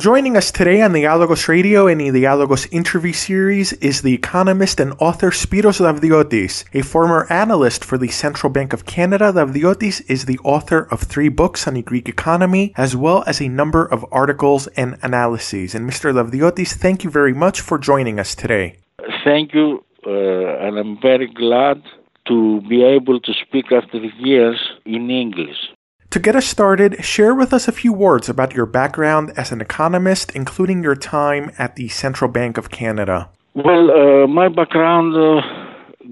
Joining us today on the Dialogos Radio and the Dialogos interview series is the economist and author Spiros Davdiotis, a former analyst for the Central Bank of Canada. Davdiotis is the author of three books on the Greek economy, as well as a number of articles and analyses. And Mr. Davdiotis, thank you very much for joining us today. Thank you, uh, and I'm very glad to be able to speak after years in English. To get us started, share with us a few words about your background as an economist, including your time at the Central Bank of Canada. Well, uh, my background uh,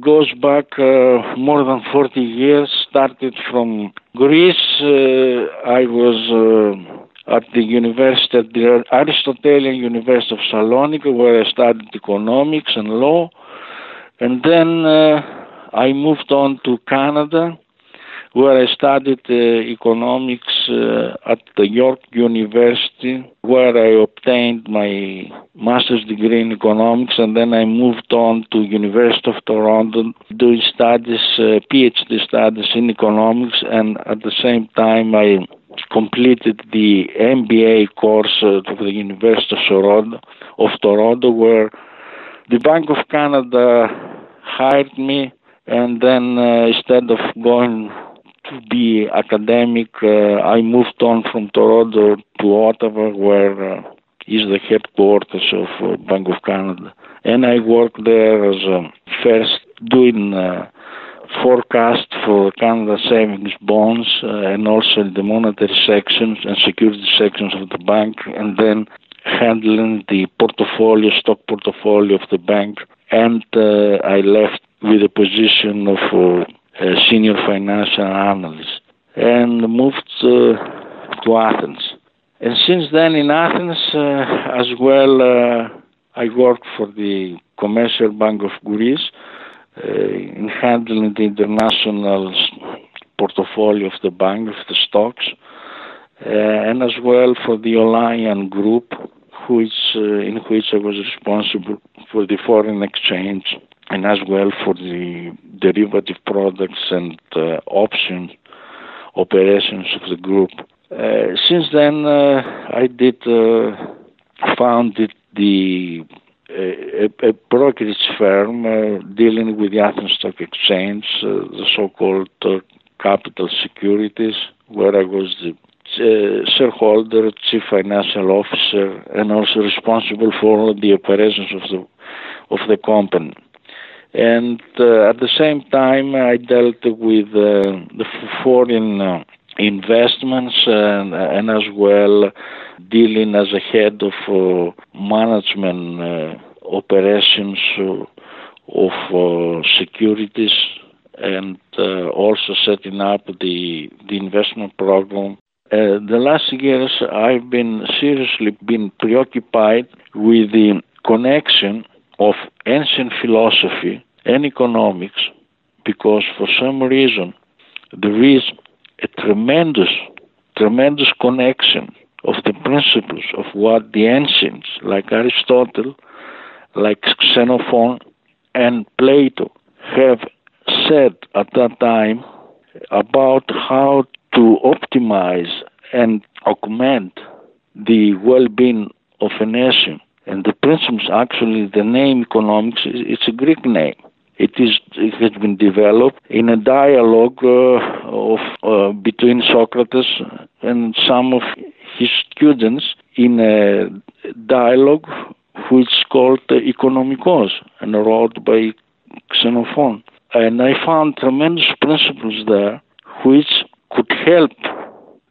goes back uh, more than 40 years. Started from Greece. Uh, I was uh, at the University, at the Aristotelian University of Saloniki, where I studied economics and law. And then uh, I moved on to Canada where I studied uh, economics uh, at the York University, where I obtained my master's degree in economics, and then I moved on to University of Toronto doing studies, uh, PhD studies in economics, and at the same time I completed the MBA course of the University of Toronto, of Toronto, where the Bank of Canada hired me, and then uh, instead of going to be academic, uh, I moved on from Toronto to Ottawa, where uh, is the headquarters of uh, Bank of Canada, and I worked there as um, first doing uh, forecast for Canada savings bonds uh, and also the monetary sections and security sections of the bank, and then handling the portfolio, stock portfolio of the bank, and uh, I left with a position of senior financial analyst and moved uh, to Athens. And since then in Athens uh, as well, uh, I worked for the Commercial Bank of Greece in handling the international portfolio of the bank, of the stocks, uh, and as well for the Olian Group, which, uh, in which I was responsible for the foreign exchange and as well for the derivative products and uh, option operations of the group. Uh, since then, uh, I did uh, founded the uh, a, a, brokerage firm uh, dealing with the Athens Stock Exchange, the so-called Capital Securities, where I was the shareholder, chief financial officer, and also responsible for the operations of the of the company and uh, at the same time I dealt with uh, the foreign uh, investments and, and, as well dealing as a head of uh, management uh, operations uh, of securities and also setting up the the investment program. the last years I've been seriously been preoccupied with the connection of ancient philosophy and economics because for some reason there is a tremendous, tremendous connection of the principles of what the ancients, like Aristotle, like Xenophon, and Plato, have said at that time about how to optimize and augment the well being of a nation and the principles, actually, the name economics, it's a Greek name. It is. It has been developed in a dialogue uh, of uh, between Socrates and some of his students in a dialogue which is called Economikos and wrote by Xenophon. And I found tremendous principles there which could help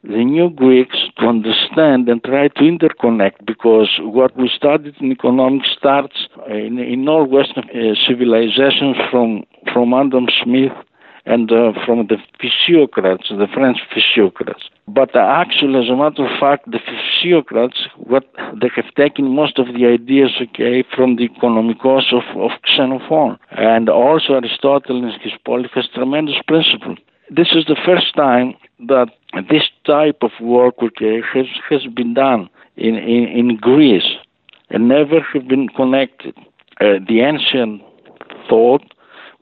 the new Greeks to understand and try to interconnect because what we studied in economics starts in, in all Western uh, civilizations from, from Adam Smith and uh, from the physiocrats, the French physiocrats. But uh, actually, as a matter of fact, the physiocrats, what they have taken most of the ideas, okay, from the economicos of, of Xenophon. And also Aristotle in his Polis has tremendous principle. This is the first time that this type of work has, has been done in, in, in Greece and never have been connected. Uh, the ancient thought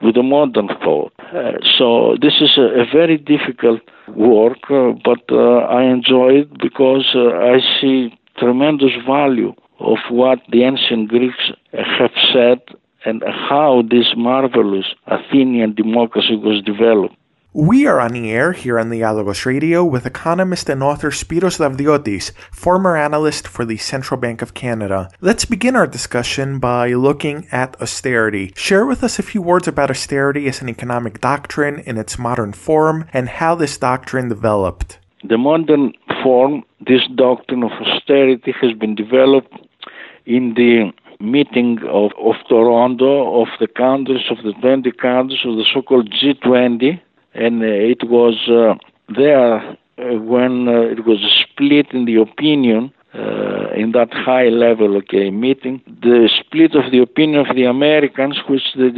with the modern thought. Uh, so this is a, a very difficult work, uh, but uh, I enjoy it because uh, I see tremendous value of what the ancient Greeks have said and how this marvelous Athenian democracy was developed. We are on the air here on Dialogos Radio with economist and author Spiros Davdiotis, former analyst for the Central Bank of Canada. Let's begin our discussion by looking at austerity. Share with us a few words about austerity as an economic doctrine in its modern form and how this doctrine developed. The modern form, this doctrine of austerity has been developed in the meeting of, of Toronto of the countries of the 20 countries of the so-called G20 and uh, it was uh, there uh, when it was split in the opinion uh, in that high level okay meeting the split of the opinion of the Americans which they,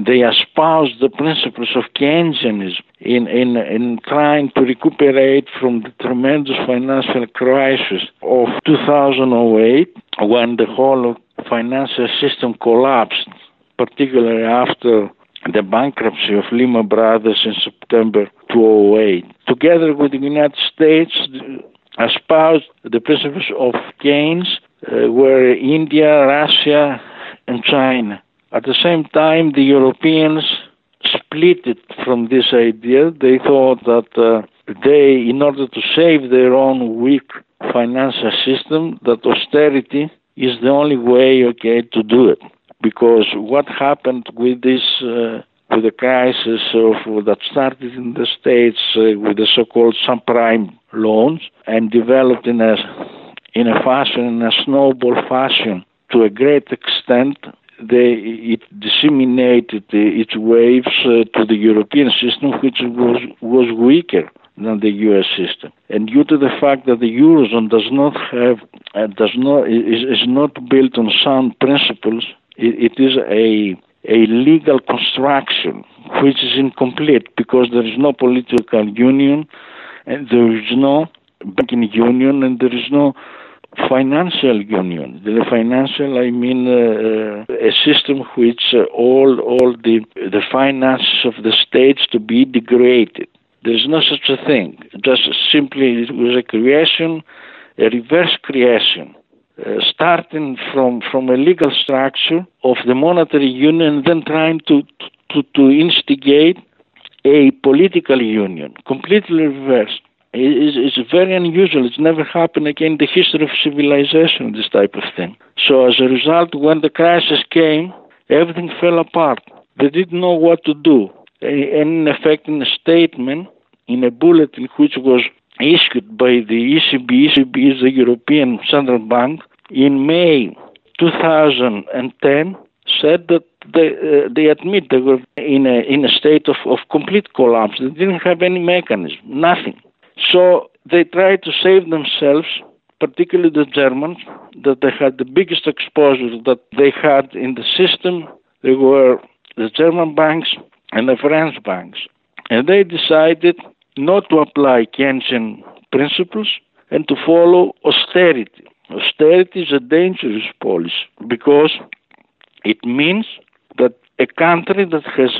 they espoused the principles of Keynesianism in, in in trying to recuperate from the tremendous financial crisis of 2008 when the whole financial system collapsed particularly after the bankruptcy of Lehman Brothers in September 2008. Together with the United States, espoused the principles of Keynes, uh, were India, Russia, and China. At the same time, the Europeans split it from this idea. They thought that uh, they, in order to save their own weak financial system, that austerity is the only way, okay, to do it because what happened with this uh, with the crisis of, that started in the states uh, with the so-called subprime loans and developed in a in a fashion in a snowball fashion to a great extent they, it disseminated its waves uh, to the European system, which was was weaker than the U.S. system. And due to the fact that the eurozone does not have uh, does not is, is not built on sound principles, it, it is a a legal construction which is incomplete because there is no political union and there is no banking union and there is no financial union. The financial, I mean, uh, uh, a system which uh, all all the the finances of the states to be degraded. There is no such a thing. Just simply, it was a creation, a reverse creation uh, starting from from a legal structure of the monetary union, then trying to to, to instigate a political union, completely reversed. It is it's very unusual. It's never happened again in the history of civilization, this type of thing. So as a result, when the crisis came, everything fell apart. They didn't know what to do. And in effect, in a statement, in a bulletin which was issued by the ECB, ECB is the European Central Bank, in May 2010 said that they, uh, they admit they were in a, in a state of, of complete collapse. They didn't have any mechanism, nothing. So they tried to save themselves, particularly the Germans, that they had the biggest exposure that they had in the system. They were the German banks and the French banks. And they decided not to apply Keynesian principles and to follow austerity. Austerity is a dangerous policy because it means that a country that has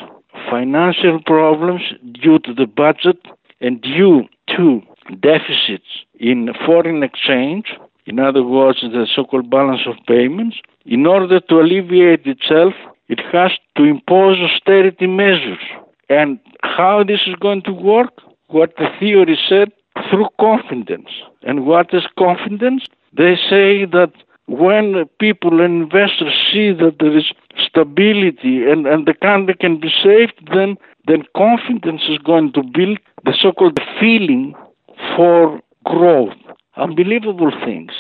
financial problems due to the budget and due to deficits in foreign exchange, in other words, the so called balance of payments, in order to alleviate itself, it has to impose austerity measures. And how this is going to work? What the theory said through confidence. And what is confidence? They say that when people and investors see that there is stability and, and the country can be saved, then then confidence is going to build the so-called feeling for growth. Unbelievable things.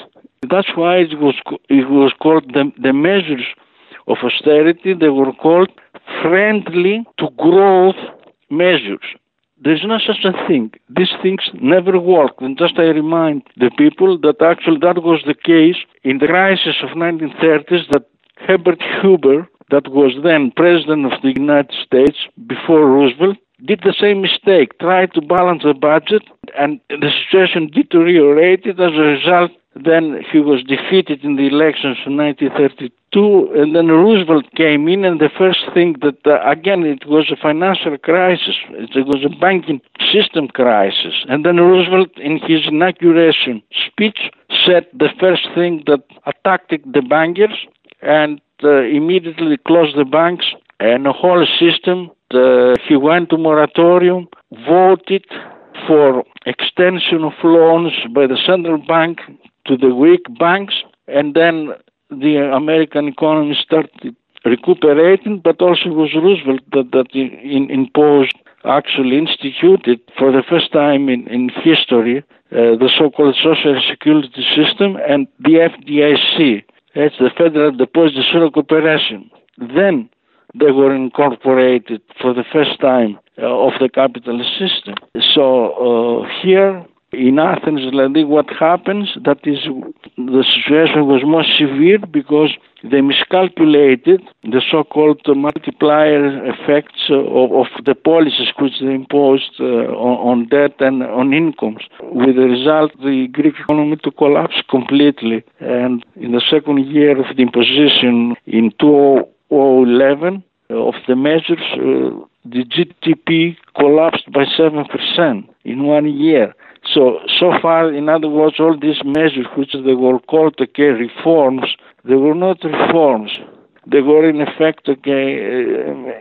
That's why it was it was called the, the measures of austerity. They were called friendly to growth measures. There's no such a thing. These things never work. And just I remind the people that actually that was the case in the crisis of 1930s that Herbert Hoover, that was then president of the United States before Roosevelt, did the same mistake, tried to balance the budget, and the situation deteriorated. As a result, Then he was defeated in the elections in 1932, and then Roosevelt came in, and the first thing that, uh, again, it was a financial crisis, it was a banking system crisis. And then Roosevelt, in his inauguration speech, said the first thing that attacked the bankers and uh, immediately closed the banks and the whole system. Uh, he went to moratorium, voted for extension of loans by the central bank to the weak banks, and then the American economy started recuperating, but also it was Roosevelt that, that in, imposed, actually instituted for the first time in, in history, uh, the so-called Social Security System and the FDIC. That's the Federal Deposit Insurance Corporation. Then they were incorporated for the first time uh, of the capitalist system. So uh, here in Athens, like, what happens that is the situation was more severe because they miscalculated the so-called multiplier effects of, of the policies which they imposed uh, on, on, debt and on incomes. With the result, the Greek economy to collapse completely. And in the second year of the imposition in 2011 uh, of the measures, uh, the GDP collapsed by 7% in one year. So, so far, in other words, all these measures, which they were called, okay, reforms, they were not reforms. They were, in effect, okay,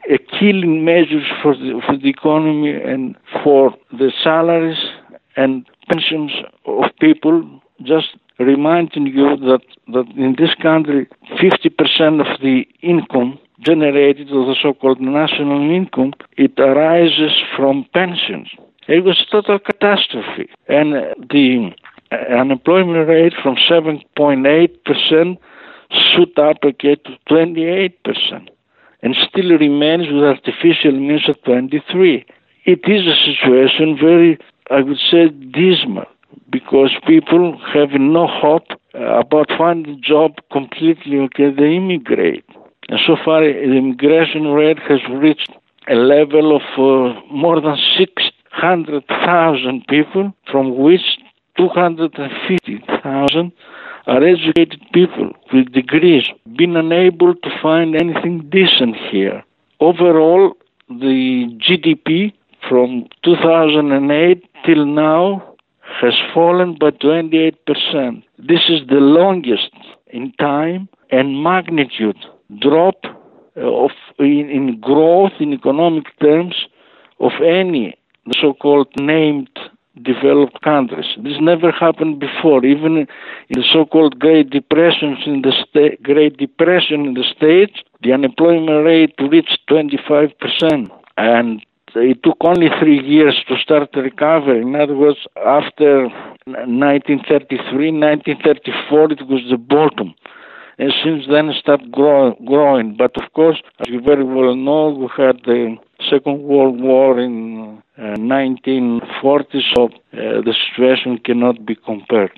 a killing measures for the, for the economy and for the salaries and pensions of people, just reminding you that, that in this country, 50% of the income generated, the so-called national income, it arises from pensions. It was a total catastrophe. And the unemployment rate from 7.8% shoot up again to 28% and still remains with artificial means at 23. It is a situation very, I would say, dismal because people have no hope about finding a job completely okay they immigrate and so far the immigration rate has reached a level of uh, more than 600,000 people from which 250,000 are educated people with degrees, being unable to find anything decent here. Overall, the GDP from 2008 till now has fallen by 28%. This is the longest in time and magnitude drop uh, of in, in growth in economic terms of any so-called named developed countries. This never happened before. Even in the so-called Great Depressions in the sta- Great Depression in the States, the unemployment rate reached 25 percent, and it took only three years to start the recovery. In other words, after 1933, 1934, it was the bottom. And since then, it started grow, growing. But of course, as you very well know, we had the Second World War in uh, 1940, so the situation cannot be compared.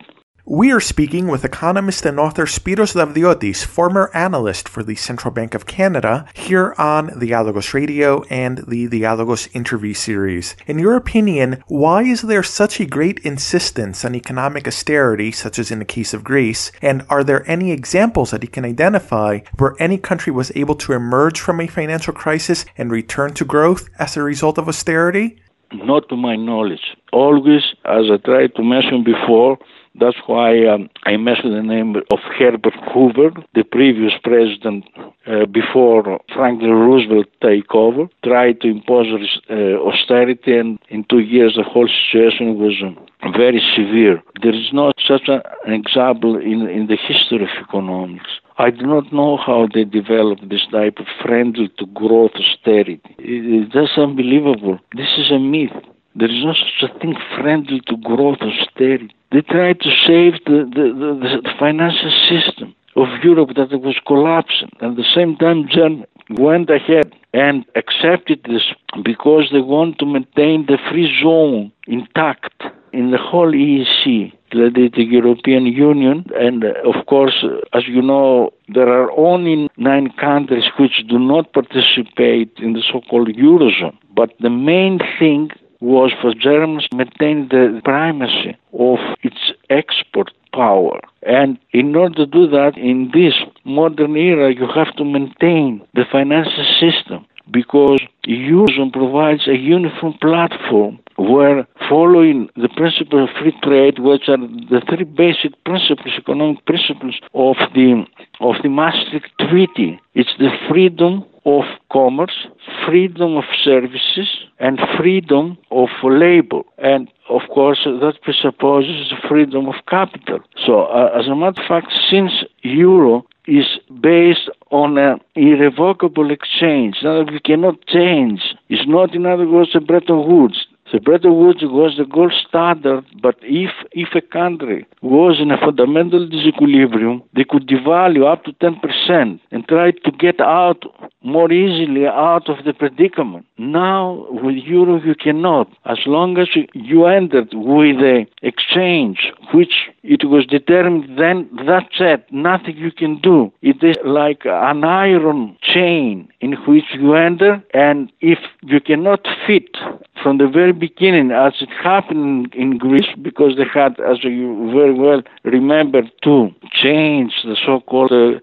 We are speaking with economist and author Spiros Davdiotis, former analyst for the Central Bank of Canada, here on Dialogos Radio and the Dialogos interview series. In your opinion, why is there such a great insistence on economic austerity, such as in the case of Greece, and are there any examples that you can identify where any country was able to emerge from a financial crisis and return to growth as a result of austerity? Not to my knowledge. Always, as I tried to mention before, that's why um, I mentioned the name of Herbert Hoover, the previous president uh, before Franklin Roosevelt take over, tried to impose uh, austerity, and in two years the whole situation was um, very severe. There is not such a, an example in, in the history of economics. I do not know how they developed this type of friendly to growth austerity. It, it's just unbelievable. This is a myth. There is no such a thing friendly to growth austerity. They tried to save the, the, the, the financial system of Europe that was collapsing. At the same time, Germany went ahead and accepted this because they want to maintain the free zone intact in the whole EEC, the, the European Union. And uh, of course, uh, as you know, there are only nine countries which do not participate in the so called Eurozone. But the main thing was for Germans to maintain the primacy of its export power. And in order to do that, in this modern era, you have to maintain the financial system because Eurozone provides a uniform platform where following the principle of free trade, which are the three basic principles, economic principles of the of the Maastricht Treaty, it's the freedom of commerce, freedom of services, and freedom of labor. And of course, that presupposes freedom of capital. So, uh, as a matter of fact, since euro is based on an irrevocable exchange that we cannot change. It's not, in other words, a Bretton Woods. The Bretton Woods was the gold standard, but if, if a country was in a fundamental disequilibrium, they could devalue up to 10% and try to get out more easily out of the predicament. Now, with euro, you cannot. As long as you entered with the exchange, which it was determined then, that's it. Nothing you can do. It is like an iron chain in which you enter, and if you cannot fit from the very beginning, as it happened in Greece, because they had, as you very well remember, to change the so-called uh,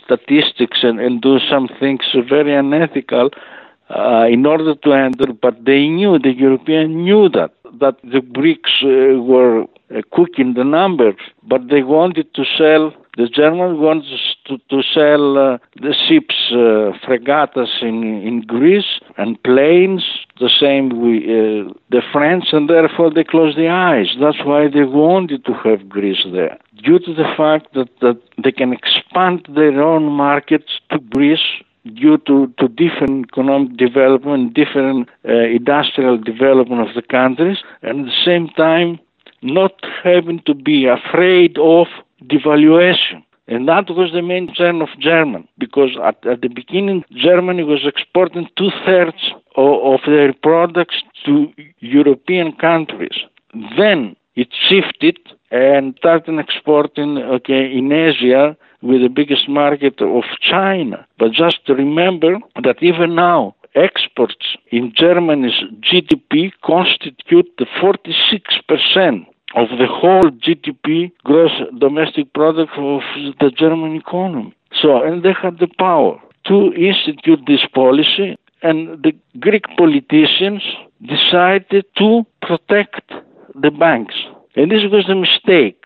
statistics and, and do some things very unethical uh, in order to enter, but they knew, the European knew that, that the Greeks uh, were uh, cooking the numbers, but they wanted to sell, the Germans wanted to, to sell uh, the ships, uh, in, in Greece and planes, the same with uh, the French, and therefore they closed the eyes. That's why they wanted to have Greece there due to the fact that, that they can expand their own markets to Greece due to, to different economic development, different uh, industrial development of the countries, and at the same time not having to be afraid of devaluation. And that was the main concern of Germany, because at, at the beginning, Germany was exporting two thirds of, of their products to European countries. Then it shifted and started exporting okay, in Asia with the biggest market of China. But just remember that even now, exports in Germany's GDP constitute the 46% of the whole GDP, gross domestic product of the German economy. So, and they had the power to institute this policy, and the Greek politicians decided to protect the banks. And this was a mistake.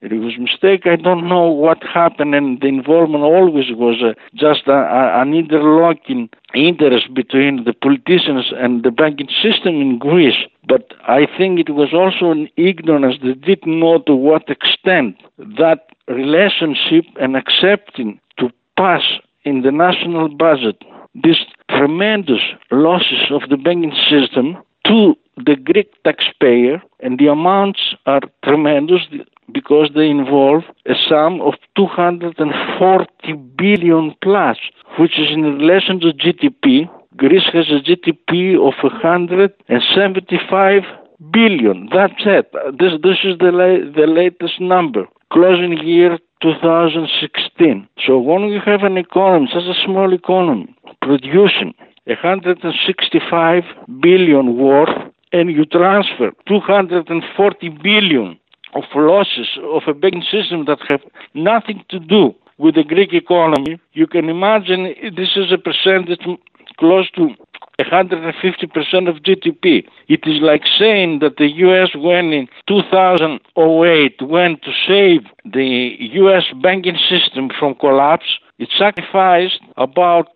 It was a mistake. I don't know what happened, and the involvement always was uh, just a, a, an interlocking interest between the politicians and the banking system in Greece. But I think it was also an ignorance. They didn't know to what extent that relationship and accepting to pass in the national budget these tremendous losses of the banking system to the Greek taxpayer, and the amounts are tremendous because they involve a sum of 240 billion plus, which is in relation to GDP. Greece has a GDP of 175 billion. That's it. This, this is the, la- the latest number. Closing year 2016. So when we have an economy, such a small economy, producing 165 billion worth and you transfer 240 billion of losses of a banking system that have nothing to do with the Greek economy, you can imagine this is a percentage close to 150% of GDP. It is like saying that the US, when in 2008 went to save the US banking system from collapse, it sacrificed about,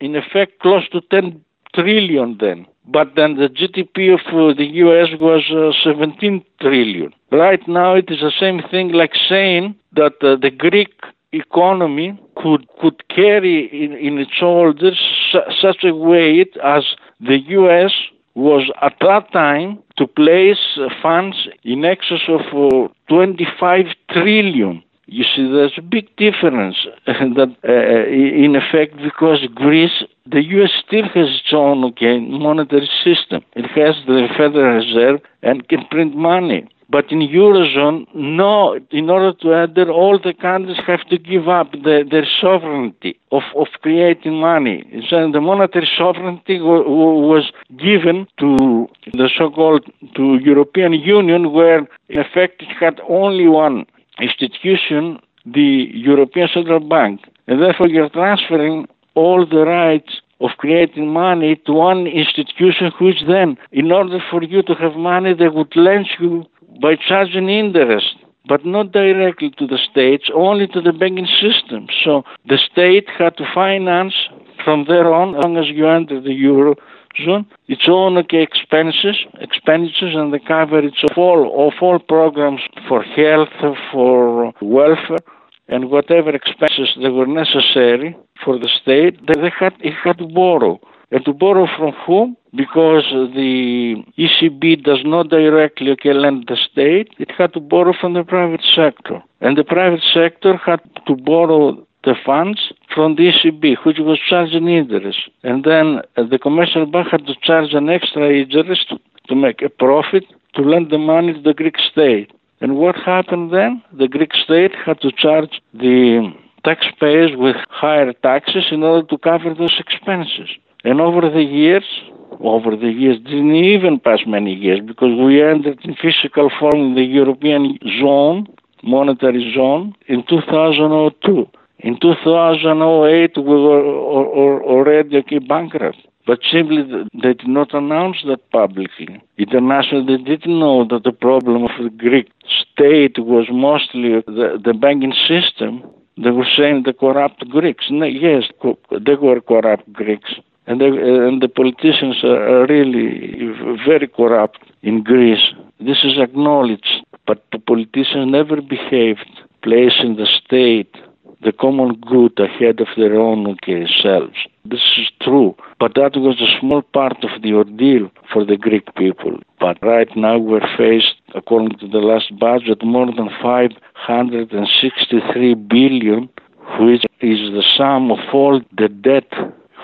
in effect, close to 10 trillion then. But then the GDP of uh, the US was uh, 17 trillion. Right now it is the same thing like saying that uh, the Greek economy could could carry in, in its shoulders su- such a weight as the US was at that time to place funds in excess of uh, 25 trillion you see, there's a big difference that, uh, in effect, because Greece, the U.S. still has its own okay, monetary system. It has the Federal Reserve and can print money. But in Eurozone, no, in order to enter, all the countries have to give up the, their sovereignty of, of creating money. So the monetary sovereignty was given to the so-called to European Union, where in effect it had only one institution the European Central Bank. And therefore, you're transferring all the rights of creating money to one institution, which then, in order for you to have money, they would lend you by charging interest, but not directly to the states, only to the banking system. So the state had to finance from there on, as long as you enter the euro its own expenses, expenditures, and the coverage of all of all programs for health, for welfare, and whatever expenses that were necessary for the state, they had, it had to borrow. And to borrow from whom? Because the ECB does not directly lend the state, it had to borrow from the private sector. And the private sector had to borrow the funds from the ECB, which was charging interest. And then uh, the commercial bank had to charge an extra interest to make a profit to lend the money to the Greek state. And what happened then? The Greek state had to charge the taxpayers with higher taxes in order to cover those expenses. And over the years, over the years, didn't even pass many years because we entered in physical form in the European zone, monetary zone, in 2002. In 2008, we were already bankrupt but simply they did not announce that publicly. Internationally, they didn't know that the problem of the Greek state was mostly the, the banking system. They were saying the corrupt Greeks. Yes, they were corrupt Greeks. And, they, and the politicians are really very corrupt in Greece. This is acknowledged, but the politicians never behaved placing the state the common good ahead of their own selves. This is true, but that was a small part of the ordeal for the Greek people. But right now we're faced, according to the last budget, more than 563 billion, which is the sum of all the debt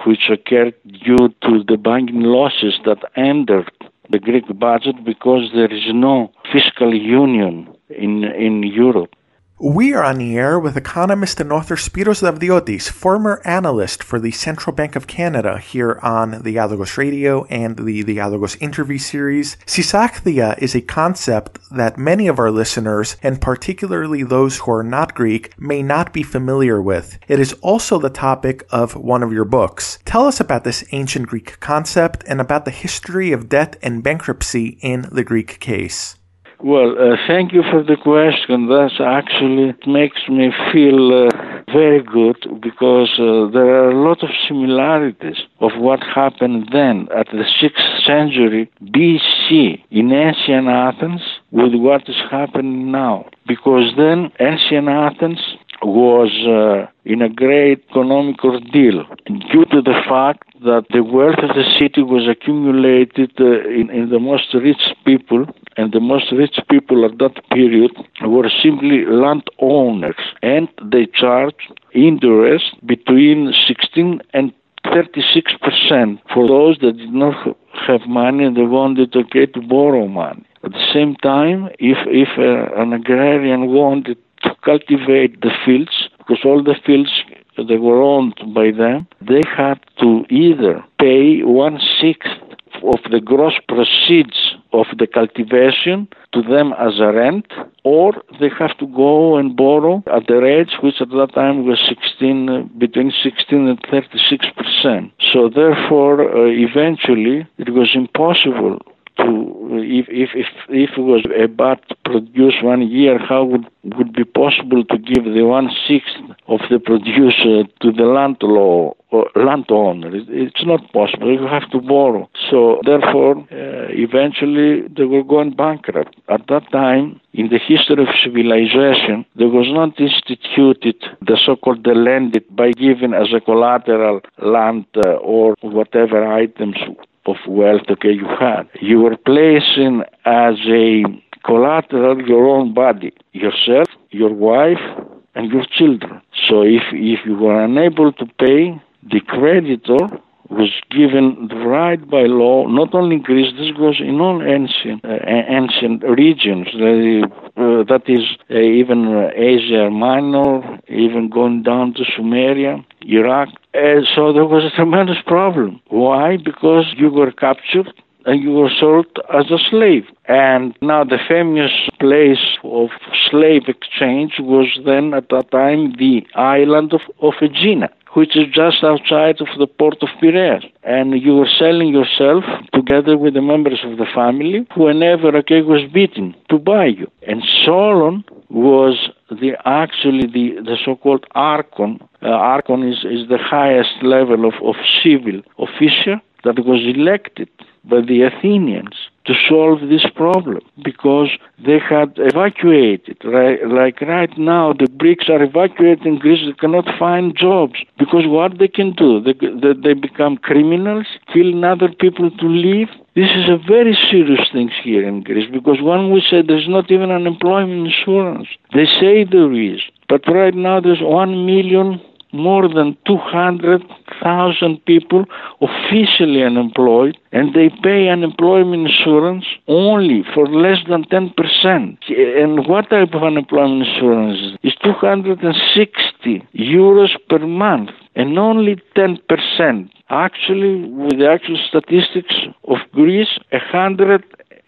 which occurred due to the banking losses that entered the Greek budget because there is no fiscal union in, in Europe. We are on the air with economist and author Spiros Davdiotis, former analyst for the Central Bank of Canada here on the Dialogos Radio and the Dialogos interview series. Seisachtheia is a concept that many of our listeners, and particularly those who are not Greek, may not be familiar with. It is also the topic of one of your books. Tell us about this ancient Greek concept and about the history of debt and bankruptcy in the Greek case. Well, uh, thank you for the question. That actually makes me feel uh, very good because uh, there are a lot of similarities of what happened then at the 6th century BC in ancient Athens with what is happening now. Because then ancient Athens was uh, in a great economic ordeal due to the fact that the wealth of the city was accumulated uh, in, in the most rich people, and the most rich people at that period were simply landowners, and they charged interest between 16 and 36 percent for those that did not have money and they wanted get to borrow money. At the same time, if if uh, an agrarian wanted to cultivate the fields, because all the fields they were owned by them, they had to either pay one sixth of the gross proceeds of the cultivation to them as a rent, or they have to go and borrow at the rates which at that time was 16, between 16 and 36 percent. So therefore, uh, eventually, it was impossible to if if if if it was about produce one year, how would would be possible to give the one sixth of the produce to the landlord or landowner? It's not possible. You have to borrow. So therefore, uh, eventually they were going bankrupt. At that time, in the history of civilization, there was not instituted the so-called the landed by giving as a collateral land uh, or whatever items of wealth okay you had. You were placing as a collateral your own body, yourself, your wife, and your children. So if if you were unable to pay, the creditor was given the right by law, not only in Greece, this goes in all ancient, uh, ancient regions, uh, that is uh, even uh, Asia Minor, even going down to Sumeria, Iraq. And so there was a tremendous problem. Why? Because you were captured, and you were sold as a slave. And now the famous place of slave exchange was then at that time the island of, of Aegina which is just outside of the port of Piraeus. And you were selling yourself together with the members of the family whenever a cake was beaten to buy you. And Solon was the actually the, the so-called archon. Uh, archon is, is the highest level of, of civil official that was elected by the Athenians to solve this problem because they had evacuated. Like right now, the Greeks are evacuating Greece. They cannot find jobs because what they can do, they, they, they become criminals, killing other people to live. This is a very serious thing here in Greece because when we say there's not even unemployment insurance, they say there is. But right now there's one million more than 200,000 people officially unemployed and they pay unemployment insurance only for less than 10%. And what type of unemployment insurance is 260 euros per month and only 10%. Actually, with the actual statistics of Greece, 100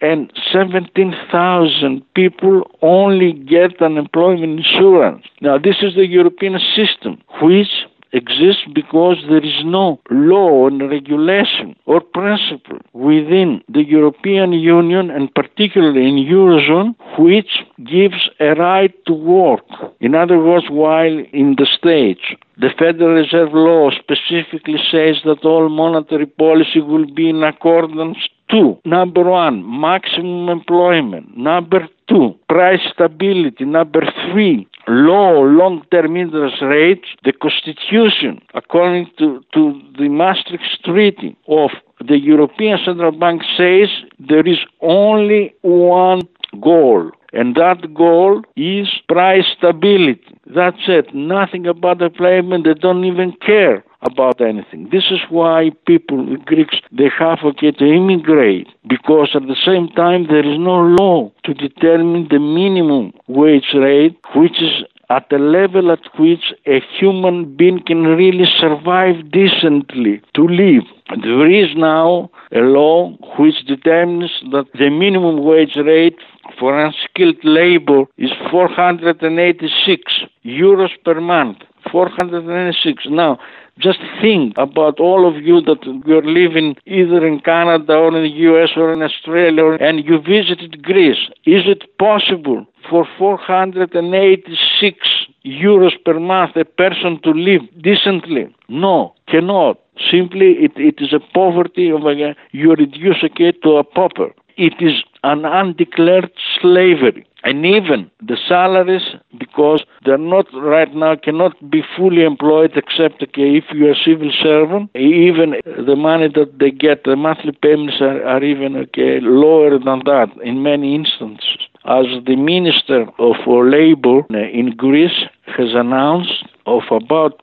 and 17,000 people only get unemployment insurance. Now, this is the European system, which exists because there is no law and regulation or principle within the European Union and particularly in Eurozone which gives a right to work. In other words, while in the States the Federal Reserve law specifically says that all monetary policy will be in accordance to number one, maximum employment. Number two, price stability. Number three, low long-term interest rates. The Constitution, according to, to the Maastricht Treaty of the European Central Bank says there is only one goal and that goal is price stability. That's it. Nothing about employment. They don't even care about anything. This is why people, Greeks, they have okay to immigrate because at the same time there is no law to determine the minimum wage rate, which is at the level at which a human being can really survive decently to live. There is now a law which determines that the minimum wage rate for unskilled labor is 486 euros per month. 486. Now, just think about all of you that you're living either in Canada or in the US or in Australia and you visited Greece. Is it possible for 486 euros per month a person to live decently? No, cannot. Simply, it, it is a poverty of a, you reduce a kid to a pauper. It is an undeclared slavery. And even the salaries, because they're not right now, cannot be fully employed except okay, if you're a civil servant. Even the money that they get, the monthly payments are, are even okay, lower than that in many instances. As the Minister of Labor in Greece has announced, of about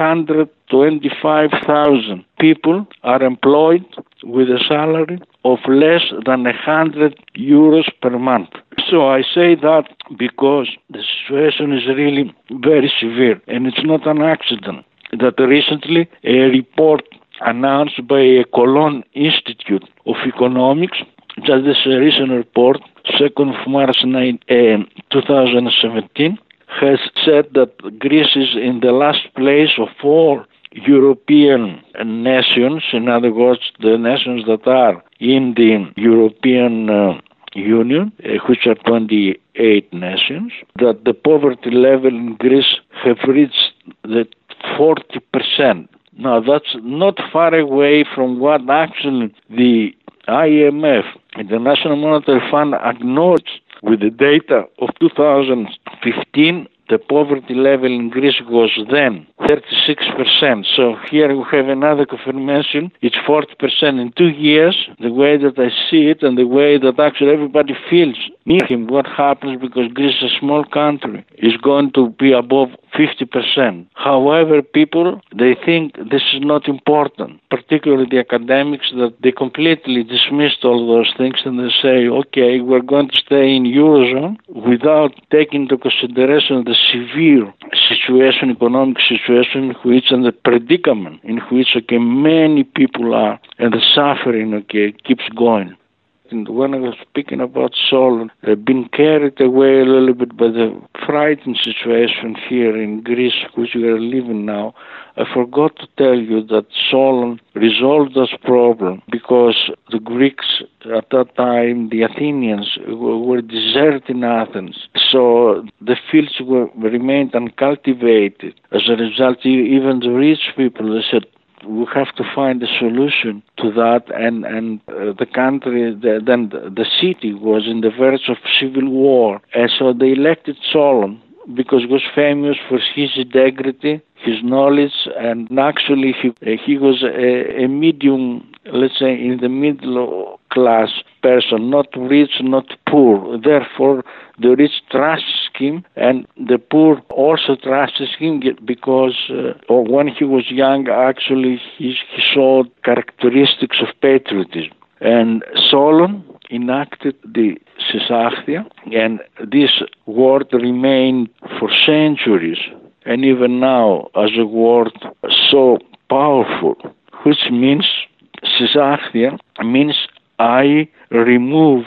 125,000 people are employed with a salary of less than 100 euros per month. So I say that because the situation is really very severe and it's not an accident that recently a report announced by a Cologne Institute of Economics, just this recent report, 2nd of March 9, uh, 2017, has said that Greece is in the last place of all European nations, in other words, the nations that are in the European uh, Union, uh, which are 28 nations, that the poverty level in Greece have reached the 40%. Now, that's not far away from what actually the IMF, the National Monetary Fund, acknowledged with the data of 2015 the poverty level in Greece was then 36%. So here we have another confirmation. It's 40% in two years. The way that I see it and the way that actually everybody feels near him what happens because Greece is a small country is going to be above 50%. However, people, they think this is not important, particularly the academics that they completely dismissed all those things and they say, okay, we're going to stay in Eurozone without taking into consideration the severe situation, economic situation which and the predicament in which, okay, many people are and the suffering, okay, keeps going when I was speaking about Solon, I've been carried away a little bit by the frightening situation here in Greece, which we are living now. I forgot to tell you that Solon resolved this problem because the Greeks at that time, the Athenians, were deserting Athens. So the fields were, remained uncultivated. As a result, even the rich people, they said, we have to find a solution to that and and uh, the country the, then the city was in the verge of civil war. And so they elected Solon because he was famous for his integrity his knowledge and actually he, uh, he was a, a medium let's say in the middle class person not rich not poor. Therefore the rich trust him and the poor also trusts him because uh, or when he was young actually he, he showed characteristics of patriotism. And Solon enacted the Seisachtheia and this word remained for centuries. And even now as a word so powerful which means Seisachtheia means I remove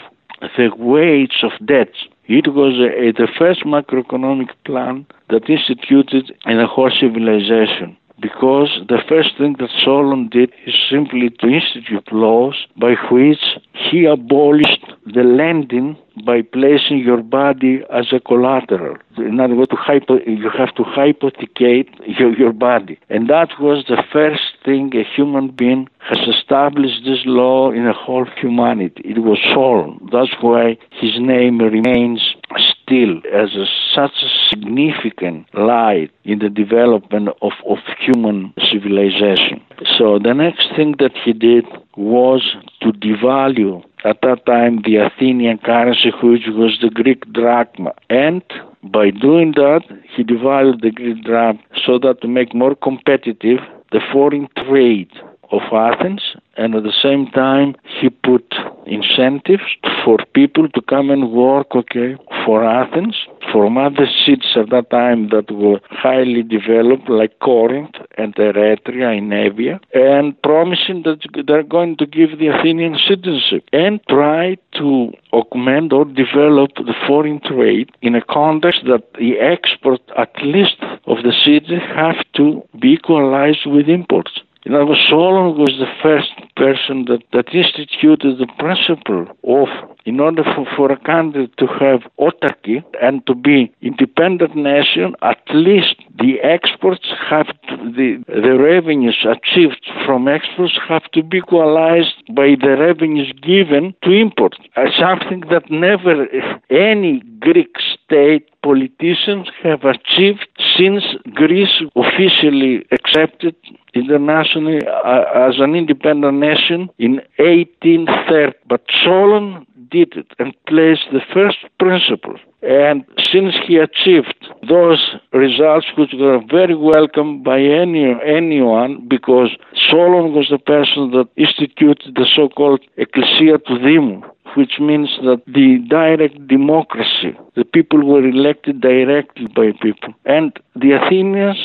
the weights of debt. It was a, the first macroeconomic plan that instituted in the whole civilization because the first thing that Solon did is simply to institute laws by which he abolished the lending by placing your body as a collateral. In other words, hypo, you have to hypothecate your, your body. And that was the first thing a human being has established this law in the whole humanity. It was Solon. That's why his name remains still as a, such a significant light in the development of, of human civilization. So the next thing that he did was to devalue at that time the Athenian currency, which was the Greek drachma. And by doing that, he devalued the Greek drachma so that to make more competitive the foreign trade of Athens, and at the same time, he put incentives for people to come and work, okay, for Athens, from other cities at that time that were highly developed, like Corinth and Eretria in Evia, and promising that they're going to give the Athenian citizenship and try to augment or develop the foreign trade in a context that the export, at least of the city, have to be equalized with imports. Other words, Solon was the first person that, that instituted the principle of in order for, for a country to have autarky and to be independent nation, at least the exports have to, the, the revenues achieved from exports have to be equalized by the revenues given to import. Uh, something that never any Greek state politicians have achieved since Greece officially accepted internationally uh, as an independent nation in 1830. But Solon did it and placed the first principle. And since he achieved those results, which were very welcome by any anyone, because Solon was the person that instituted the so-called Ecclesia to Dimou, which means that the direct democracy, the people were elected directly by people. And the Athenians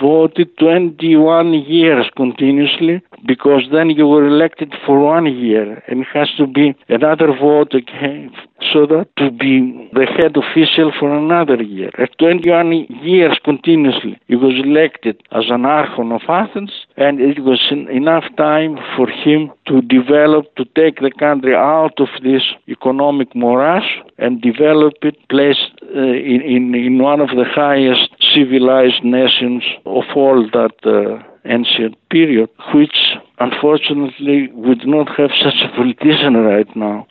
voted 21 years continuously because then you were elected for one year and it has to be another vote again so that to be the head official for another year. At 21 years continuously, he was elected as an archon of Athens and it was enough time for him to develop, to take the country out of this economic morass and develop it, place uh, in, in, in one of the highest civilized nations of all that uh, ancient period, which unfortunately we do not have such a politician right now.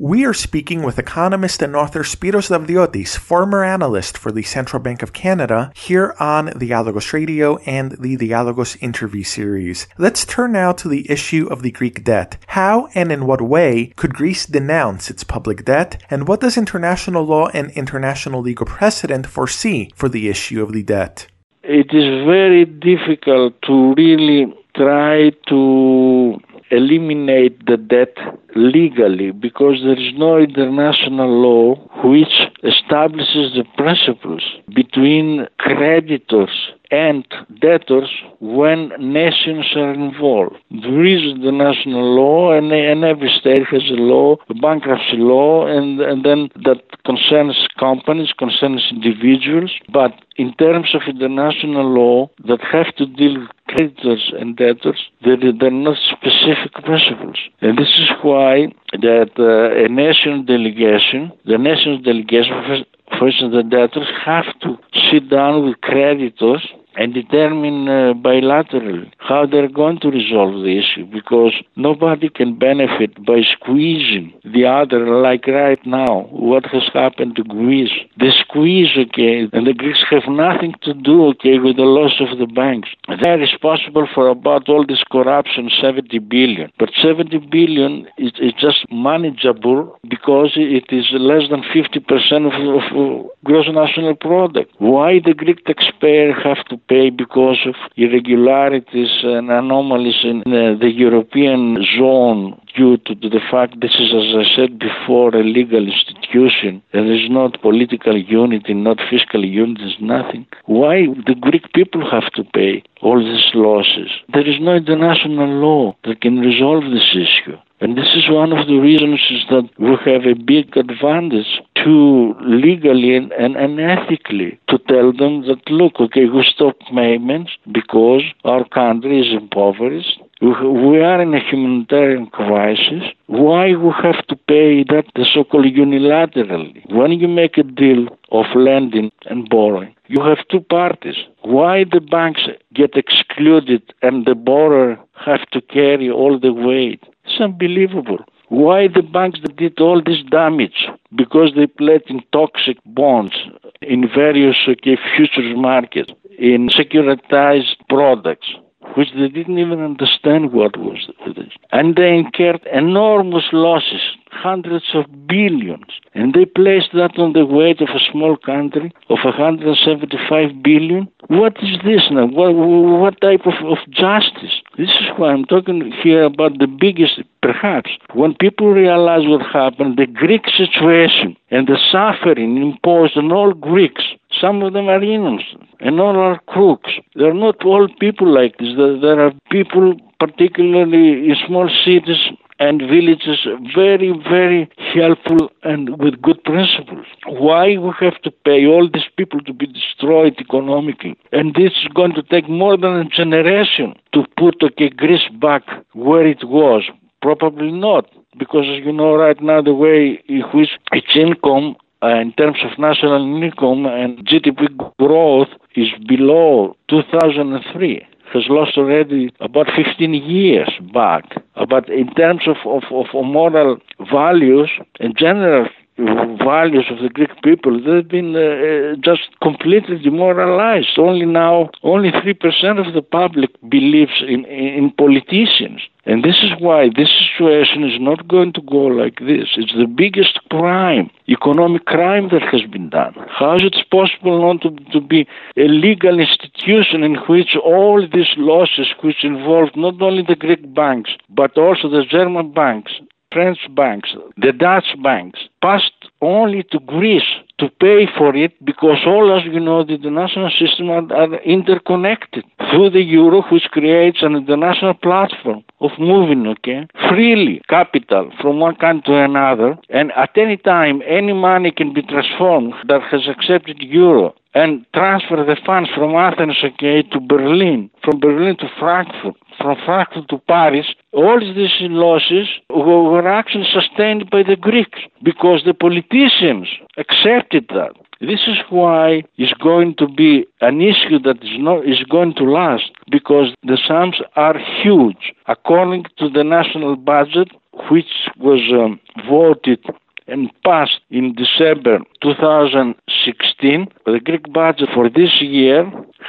We are speaking with economist and author Spiros Davdiotis, former analyst for the Central Bank of Canada, here on Dialogos Radio and the Dialogos interview series. Let's turn now to the issue of the Greek debt. How and in what way could Greece denounce its public debt, and what does international law and international legal precedent foresee for the issue of the debt? It is very difficult to really try to eliminate the debt legally because there is no international law which establishes the principles between creditors and debtors when nations are involved. There is the national law, and, and every state has a law, a bankruptcy law, and, and then that concerns companies, concerns individuals. But in terms of international law that have to deal with creditors and debtors, there, are not specific principles. And this is why that uh, a national delegation, the national delegation, instance, the debtors have to sit down with creditors and determine uh, bilaterally how they're going to resolve the issue because nobody can benefit by squeezing the other. Like right now what has happened to Greece? The squeeze okay and the Greeks have nothing to do okay with the loss of the banks. They're responsible for about all this corruption 70 billion. But 70 billion is, is just manageable because it is less than 50% of, of gross national product. Why the Greek taxpayer have to pay because of irregularities and anomalies in uh, the European zone due to the fact this is, as I said before, a legal institution. There is not political unity, not fiscal unity, there's nothing. Why the Greek people have to pay all these losses? There is no international law that can resolve this issue. And this is one of the reasons is that we have a big advantage to legally and, and, and, ethically to tell them that look, okay, we stop payments because our country is impoverished. We, are in a humanitarian crisis. Why we have to pay that so-called unilaterally? When you make a deal of lending and borrowing, you have two parties. Why the banks get excluded and the borrower have to carry all the weight? It's unbelievable. Why the banks did all this damage? Because they played in toxic bonds, in various okay, futures markets, in securitized products which they didn't even understand what was this. And they incurred enormous losses, hundreds of billions. And they placed that on the weight of a small country of 175 billion. What is this now? What, what type of, of justice? This is why I'm talking here about the biggest, perhaps, when people realize what happened, the Greek situation and the suffering imposed on all Greeks some of them are innocent and all are crooks. They're not all people like this. There are people, particularly in small cities and villages, very, very helpful and with good principles. Why we have to pay all these people to be destroyed economically? And this is going to take more than a generation to put okay, Greece back where it was. Probably not, because you know right now the way in which its income Uh, in terms of national income and GDP growth is below 2003 has lost already about 15 years back. But in terms of, of, of moral values and general values of the Greek people, they've been uh, uh just completely demoralized. Only now, only 3% of the public believes in, in politicians. And this is why this situation is not going to go like this. It's the biggest crime, economic crime that has been done. How is it possible not to, to be a legal institution in which all these losses, which involved not only the Greek banks, but also the German banks, French banks, the Dutch banks, passed only to Greece to pay for it because all, as you know, the international system are, are, interconnected through the euro, which creates an international platform of moving, okay, freely capital from one country to another. And at any time, any money can be transformed that has accepted euro and transfer the funds from Athens, okay, to Berlin, from Berlin to Frankfurt, from Frankfurt to Paris, all these losses were actually sustained by the Greeks because the politicians accepted that. This is why it's going to be an issue that is not is going to last because the sums are huge. According to the national budget, which was um, voted and passed in December 2016, the Greek budget for this year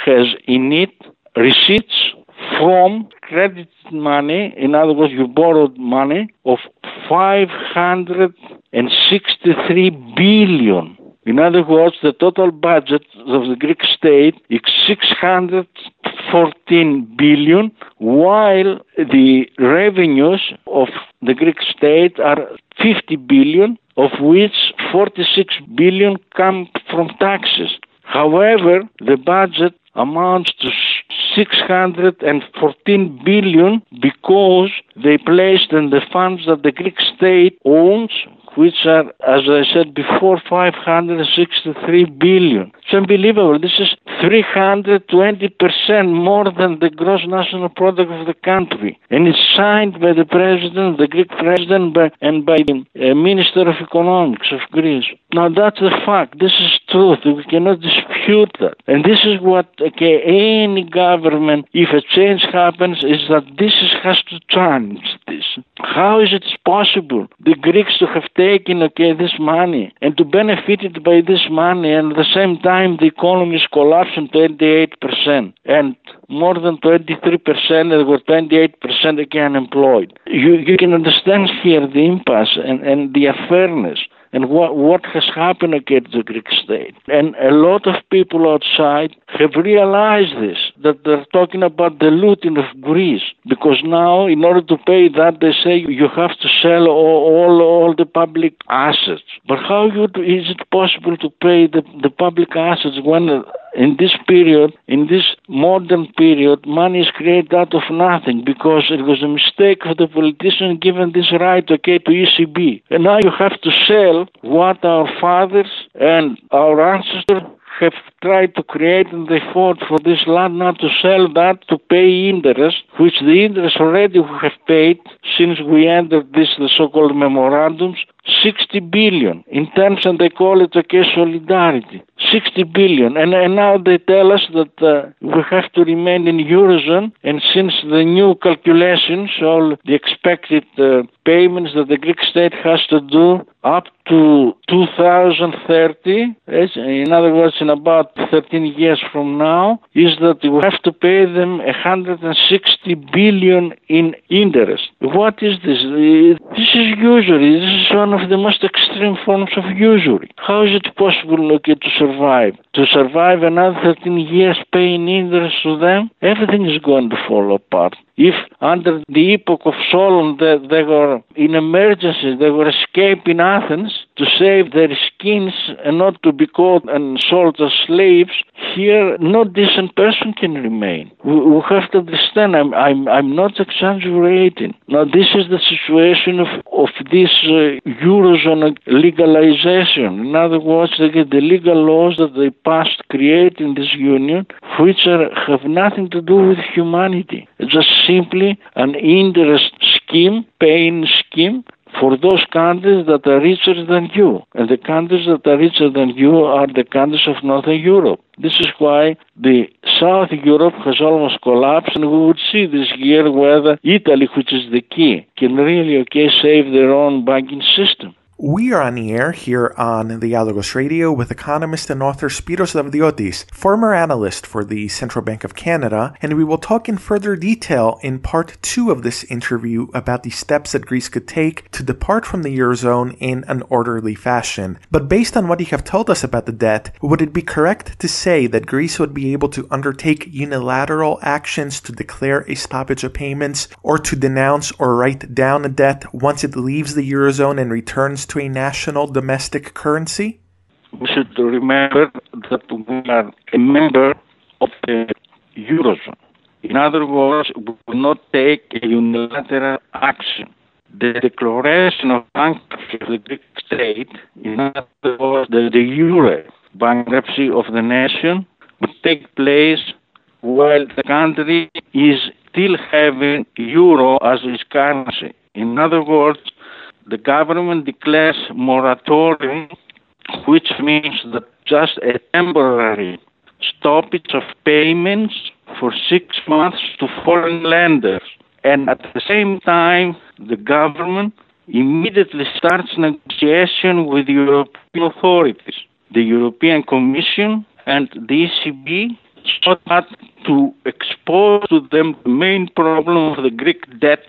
has in it receipts from credit money, in other words, you borrowed money of 563 billion. In other words, the total budget of the Greek state is 614 billion, while the revenues of the Greek state are 50 billion, of which 46 billion come from taxes. However, the budget amounts to 614 billion because they placed in the funds that the Greek state owns which are, as I said before, 563 billion. It's unbelievable. This is 320% more than the gross national product of the country. And it's signed by the president, the Greek president, and by the uh, Minister of Economics of Greece. Now that's a fact. This is truth. We cannot dispute that. And this is what okay, any government, if a change happens, is that this is, has to change this. How is it possible the Greeks to have taken okay this money and to benefit it by this money and at the same time the economy is collapsing 28% and more than 23% and were 28% again employed. You, you can understand here the impasse and, and the unfairness and what, what has happened against the Greek state. And a lot of people outside have realized this, that they're talking about the looting of Greece. Because now, in order to pay that, they say you have to sell all, all, all the public assets. But how you, is it possible to pay the, the public assets when in this period, in this modern period, money is created out of nothing because it was a mistake of the politician giving this right, okay, to ECB. And now you have to sell what our fathers and our ancestors have tried to create and they fought for this land now to sell that to pay interest, which the interest already we have paid since we entered this the so-called memorandums, 60 billion in terms and they call it okay solidarity. 60 billion. And, and now they tell us that uh, we have to remain in Eurozone. And since the new calculations, all the expected uh, payments that the Greek state has to do up to 2030, in other words, in about 13 years from now, is that we have to pay them 160 billion in interest. What is this? This is usury. This is one of the most extreme forms of usury. How is it possible okay, to survive? To survive another 13 years paying interest to them? Everything is going to fall apart. If under the epoch of Solon they, they were in emergency, they were escaping Athens to save their skins and not to be caught and sold as slaves, here no decent person can remain. We, we have to understand, I'm, I'm, I'm not exaggerating. Now this is the situation of, of this uh, Eurozone legalization. In other words, they get the legal laws that they passed creating this union, which are, have nothing to do with humanity. It's just simply an interest scheme, paying scheme for those countries that are richer than you. And the countries that are richer than you are the countries of Northern Europe. This is why the South Europe has almost collapsed, and we would see this year whether Italy, which is the key, can really okay save their own banking system. We are on the air here on the Dialogos Radio with economist and author Spiros Davdiotis, former analyst for the Central Bank of Canada, and we will talk in further detail in part two of this interview about the steps that Greece could take to depart from the Eurozone in an orderly fashion. But based on what you have told us about the debt, would it be correct to say that Greece would be able to undertake unilateral actions to declare a stoppage of payments or to denounce or write down a debt once it leaves the Eurozone and returns to a national domestic currency? We should remember that we are a member of the Eurozone. In other words, we will not take a unilateral action. The declaration of bankruptcy of the Greek state, in other words, the, the euro bankruptcy of the nation, will take place while the country is still having euro as its currency. In other words, the government declares moratorium, which means that just a temporary stoppage of payments for six months to foreign lenders. And at the same time, the government immediately starts negotiation with European authorities, the European Commission and the ECB, so that to expose to them the main problem of the Greek debt,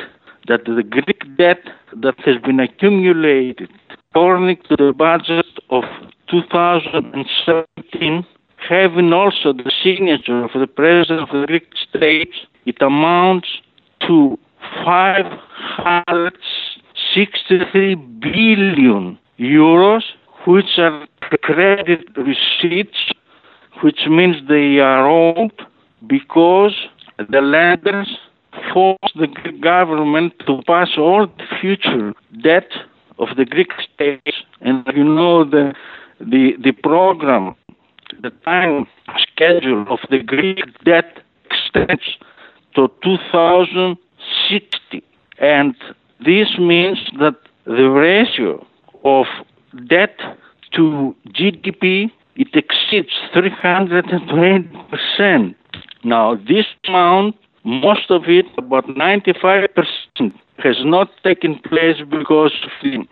that the Greek debt that has been accumulated according to the budget of 2017, having also the signature of the President of the Greek state, it amounts to 563 billion euros, which are credit receipts, which means they are owed because the lenders forced the Greek government to pass all the future debt of the Greek state. And you know the the the program, the time schedule of the Greek debt extends to 2060. And this means that the ratio of debt to GDP it exceeds 320%. Now, this amount, most of it, about 95%, has not taken place because of the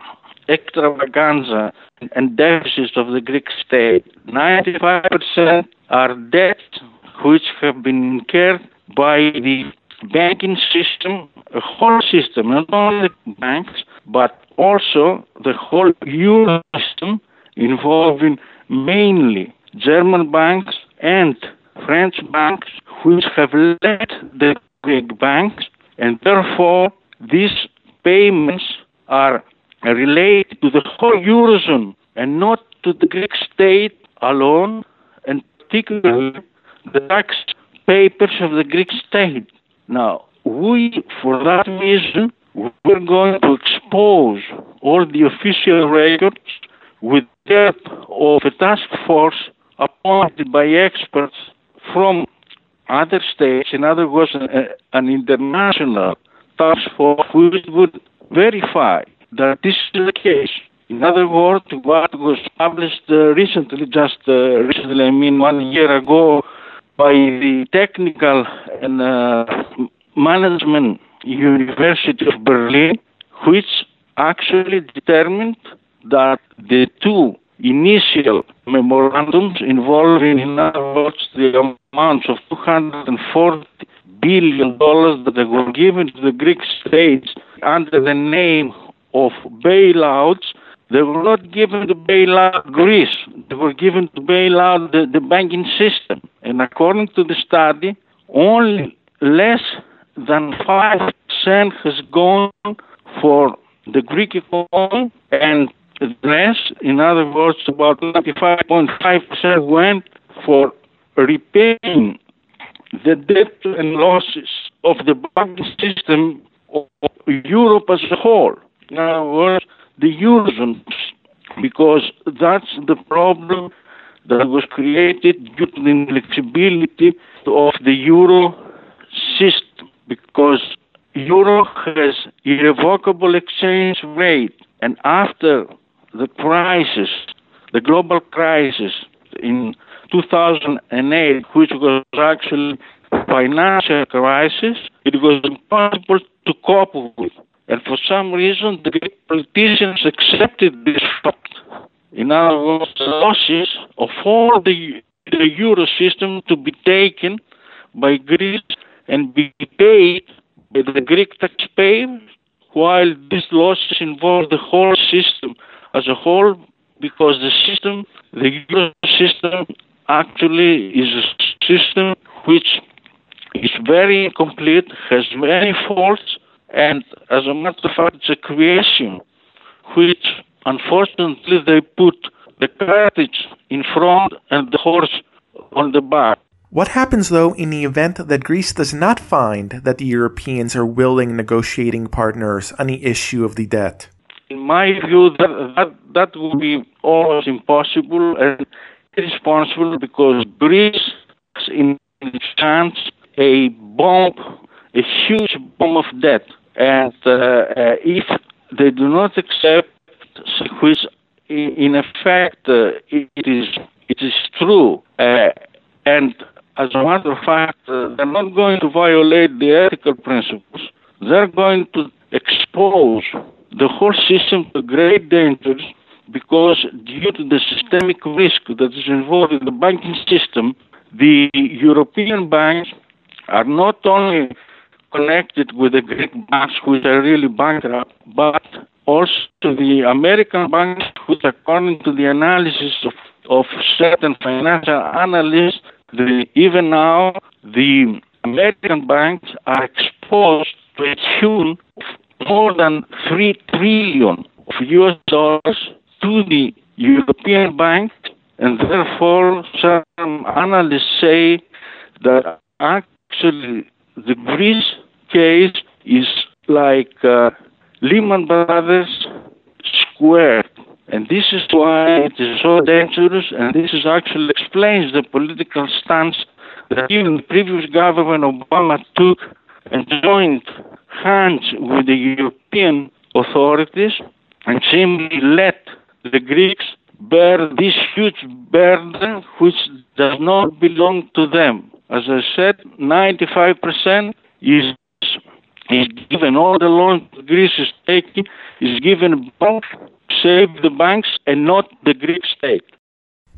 extravaganza and deficits of the Greek state. 95% are debts which have been incurred by the banking system, a whole system, not only banks, but also the whole euro system involving mainly German banks and French banks, which have led the Greek banks, and therefore these payments are related to the whole eurozone and not to the Greek state alone, and particularly the tax papers of the Greek state. Now, we, for that reason, we're going to expose all the official records with the help of a task force appointed by experts from other states, in other words, an international task force which would verify that this is the case. In other words, what was published uh, recently, just uh, recently, I mean one year ago, by the Technical and uh, Management University of Berlin, which actually determined that the two initial memorandums involving, in other words, the amounts of 240 billion dollars that were given to the Greek states under the name of bailouts, they were not given to bail out Greece. They were given to bail out the, the banking system. And according to the study, only less than 5% has gone for the Greek economy, and rest, in other words, about 95.5% went for repaying the debt and losses of the banking system of Europe as a whole. In other words, the Eurozone, because that's the problem that was created due to the inflexibility of the Euro system, because Euro has irrevocable exchange rate, and after the crisis, the global crisis in 2008, which was actually a financial crisis, it was impossible to cope with. And for some reason, the Greek politicians accepted this fact. In other words, the losses of all the, the euro system to be taken by Greece and be paid by the Greek taxpayer, while these losses involve the whole system as a whole, because the system, the euro system, actually is a system which is very incomplete, has many faults, and as a matter of fact, it's a creation which unfortunately they put the carriage in front and the horse on the back. What happens, though, in the event that Greece does not find that the Europeans are willing negotiating partners on the issue of the debt? In my view, that, that, that would be almost impossible and irresponsible because Greece has in its hands a bomb, a huge bomb of debt. And uh, uh, if they do not accept, which in effect uh, it is it is true, and as a matter of fact, they're not going to violate the ethical principles they're going to expose the whole system to great dangers because due to the systemic risk that is involved in the banking system, the European banks are not only connected with the Greek banks which are really bankrupt, but also the American banks which according to the analysis of, of certain financial analysts, the, even now the American banks are exposed to a tune more than 3 trillion of US dollars to the European banks, and therefore some analysts say that actually the Greece case is like uh, Lehman Brothers squared. And this is why it is so dangerous, and this is actually explains the political stance that even the previous government Obama took and joined hands with the European authorities and simply let the Greeks bear this huge burden which does not belong to them. As I said, 95% is, is given, all the loans Greece is taking is given back, save the banks and not the Greek state.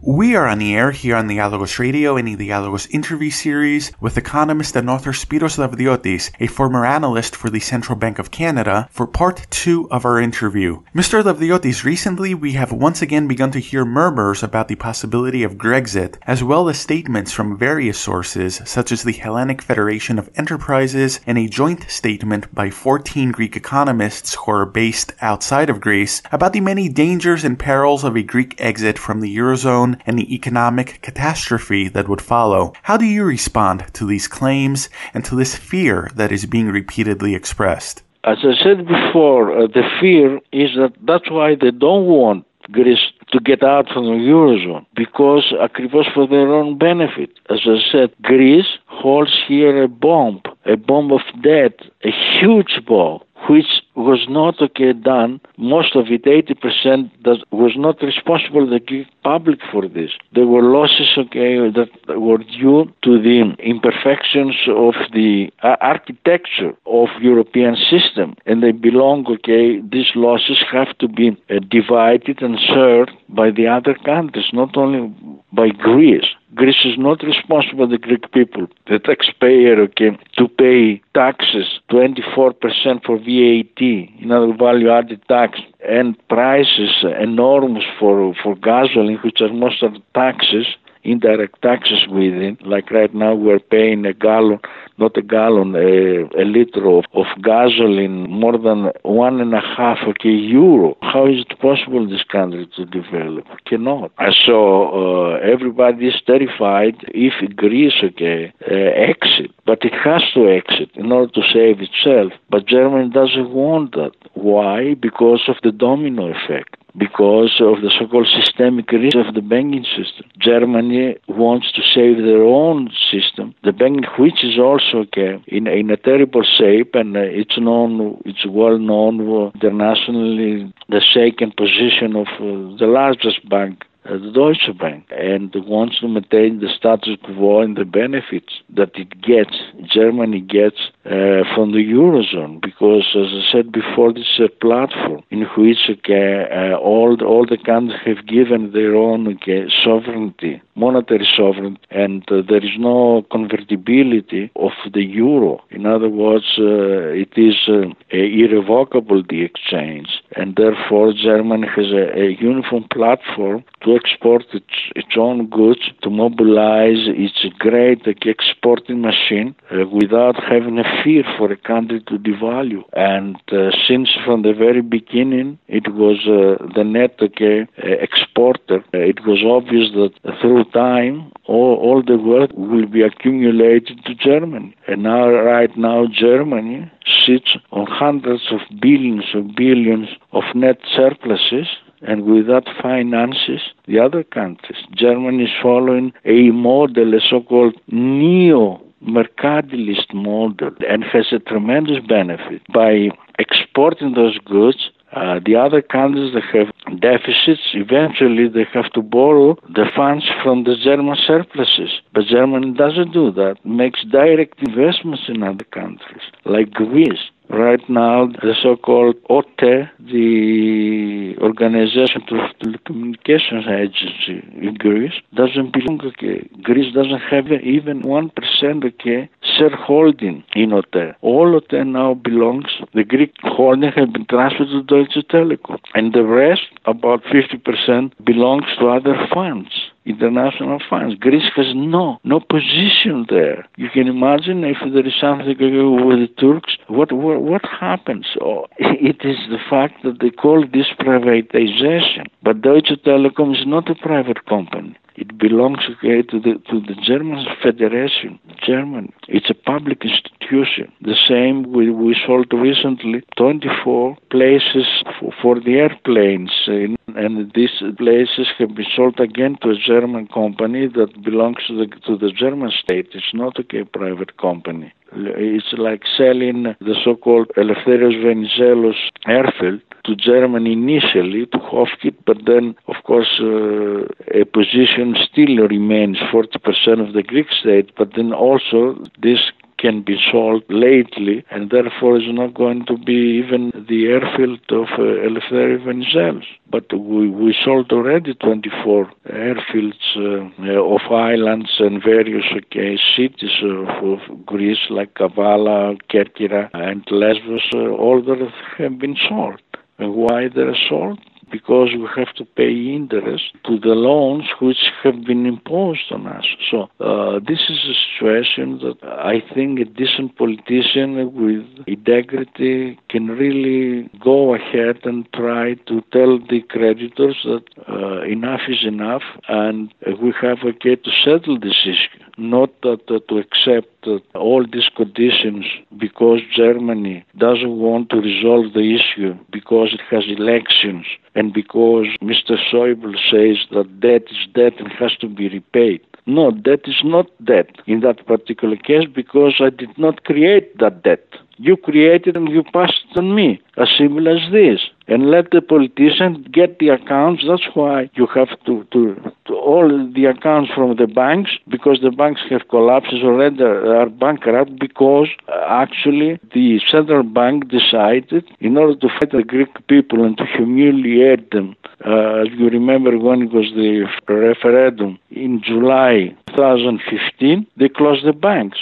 We are on the air here on the Dialogos Radio in the Dialogos interview series with economist and author Spiros Davdiotis, a former analyst for the Central Bank of Canada, for part two of our interview. Mr. Davdiotis, recently we have once again begun to hear murmurs about the possibility of Grexit, as well as statements from various sources, such as the Hellenic Federation of Enterprises and a joint statement by 14 Greek economists who are based outside of Greece, about the many dangers and perils of a Greek exit from the Eurozone and the economic catastrophe that would follow. How do you respond to these claims and to this fear that is being repeatedly expressed? As I said before, uh, the fear is that that's why they don't want Greece to get out from the Eurozone because ακριβώς for their own benefit. As I said, Greece holds here a bomb, a bomb of debt, a huge bomb which was not okay done. Most of it, 80%, that was not responsible the Greek public for this. There were losses, okay, that were due to the imperfections of the architecture of European system, and they belong, okay. These losses have to be uh, divided and shared by the other countries, not only by Greece. Greece is not responsible, the Greek people, the taxpayer, okay, to pay taxes, 24% for VAT, another value added tax, and prices enormous for, for gasoline, which are most of the taxes, indirect taxes within. Like right now, we're paying a gallon, not a gallon, a, a liter of, of gasoline more than one and a half okay, euro. How is it possible this country to develop? Cannot. So uh, everybody is terrified if Greece okay uh, exit, but it has to exit in order to save itself. But Germany doesn't want that. Why? Because of the domino effect because of the so-called systemic risk of the banking system. Germany wants to save their own system, the banking, which is also in, in a terrible shape, and uh, it's known, it's well known uh, internationally, the second position of uh, the largest bank the Deutsche Bank and wants to maintain the status quo and the benefits that it gets, Germany gets uh, from the Eurozone. Because, as I said before, this is a platform in which okay, uh, all, the, all the countries have given their own okay, sovereignty, monetary sovereignty, and uh, there is no convertibility of the euro. In other words, uh, it is uh, irrevocable, the exchange, and therefore Germany has a, a uniform platform to export its, its own goods, to mobilize its great exporting machine uh, without having a fear for a country to devalue. And uh, since from the very beginning it was uh, the net okay, uh, exporter, uh, it was obvious that through time all, all the wealth will be accumulated to Germany. And now, right now, Germany sits on hundreds of billions of billions of net surpluses and without finances the other countries. Germany is following a model, a so-called neo mercantilist model and has a tremendous benefit by exporting those goods uh, the other countries that have deficits, eventually they have to borrow the funds from the German surpluses. But Germany doesn't do that, makes direct investments in other countries, like Greece. Right now the so-called OTE, the Organization of Telecommunications Agency in Greece, doesn't belong. Okay, Greece doesn't have even one percent. Okay, shareholding in OTE. All OTE now belongs. The Greek holding has been transferred to Deutsche Telekom, and the rest, about 50%, belongs to other funds international funds. Greece has no no position there. You can imagine if there is something with the Turks, what what, what happens? Oh, it is the fact that they call this privatization. But Deutsche Telekom is not a private company. It belongs okay, to the to the German Federation. German. It's a public institution. The same we, we sold recently 24 places for, for the airplanes, in, and these places have been sold again to a German company that belongs to the to the German state. It's not a private company. It's like selling the so-called Eleftherios Venizelos airfield to Germany initially, to Hochtief, but then, of course, uh, a position still remains 40% of the Greek state, but then also this can be sold lately, and therefore is not going to be even the airfield of uh, Eleftherios Venizelos. But we, we sold already 24 airfields uh, of islands and various okay, cities of, of Greece like Kavala, Kerkyra, and Lesbos. Uh, all that have been sold. And why they're sold? Because we have to pay interest to the loans which have been imposed on us. So uh, this is a situation that I think a decent politician with integrity can really go ahead and try to tell the creditors that uh, enough is enough and we have a okay to settle this issue not that, uh, to accept all these conditions because Germany doesn't want to resolve the issue because it has elections and because Mr. Schäuble says that debt is debt and has to be repaid. No, debt is not debt in that particular case because I did not create that debt. You created and you passed it on me, as simple as this. And let the politicians get the accounts. That's why you have to, to, to all the accounts from the banks because the banks have collapsed already, are bankrupt because actually the central bank decided in order to fight the Greek people and to humiliate them. Uh, as you remember when it was the referendum in July 2015, they closed the banks.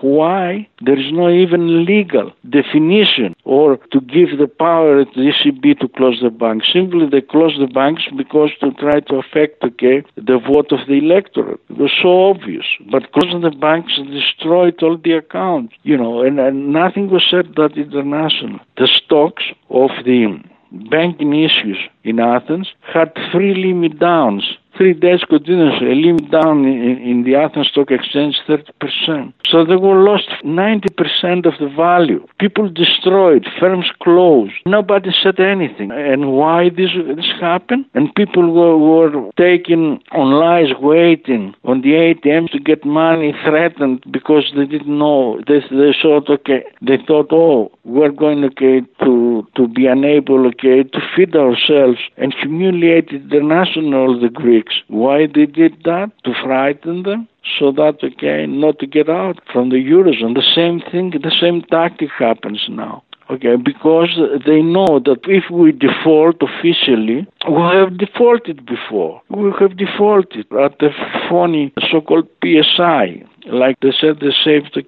Why? There is no even legal definition or to give the power to the ECB to close the banks. Simply they closed the banks because to try to affect okay, the vote of the electorate. It was so obvious. But closing the banks destroyed all the accounts, you know, and, and nothing was said that international. The stocks of the banking issues in Athens had three limit downs three days continuously, limit down in, in the Athens Stock Exchange 30%. So they were lost 90% of the value. People destroyed, firms closed. Nobody said anything. And why this this happened? And people were, were taking on lies, waiting on the ATMs to get money, threatened because they didn't know. They, they thought, okay, they thought, oh, we're going okay to to be unable okay to feed ourselves and humiliate international the Greeks. Why they did that? To frighten them so that okay not to get out from the eurozone. The same thing, the same tactic happens now. Okay, because they know that if we default officially, we have defaulted before. We have defaulted at the phony so-called PSI like they said they saved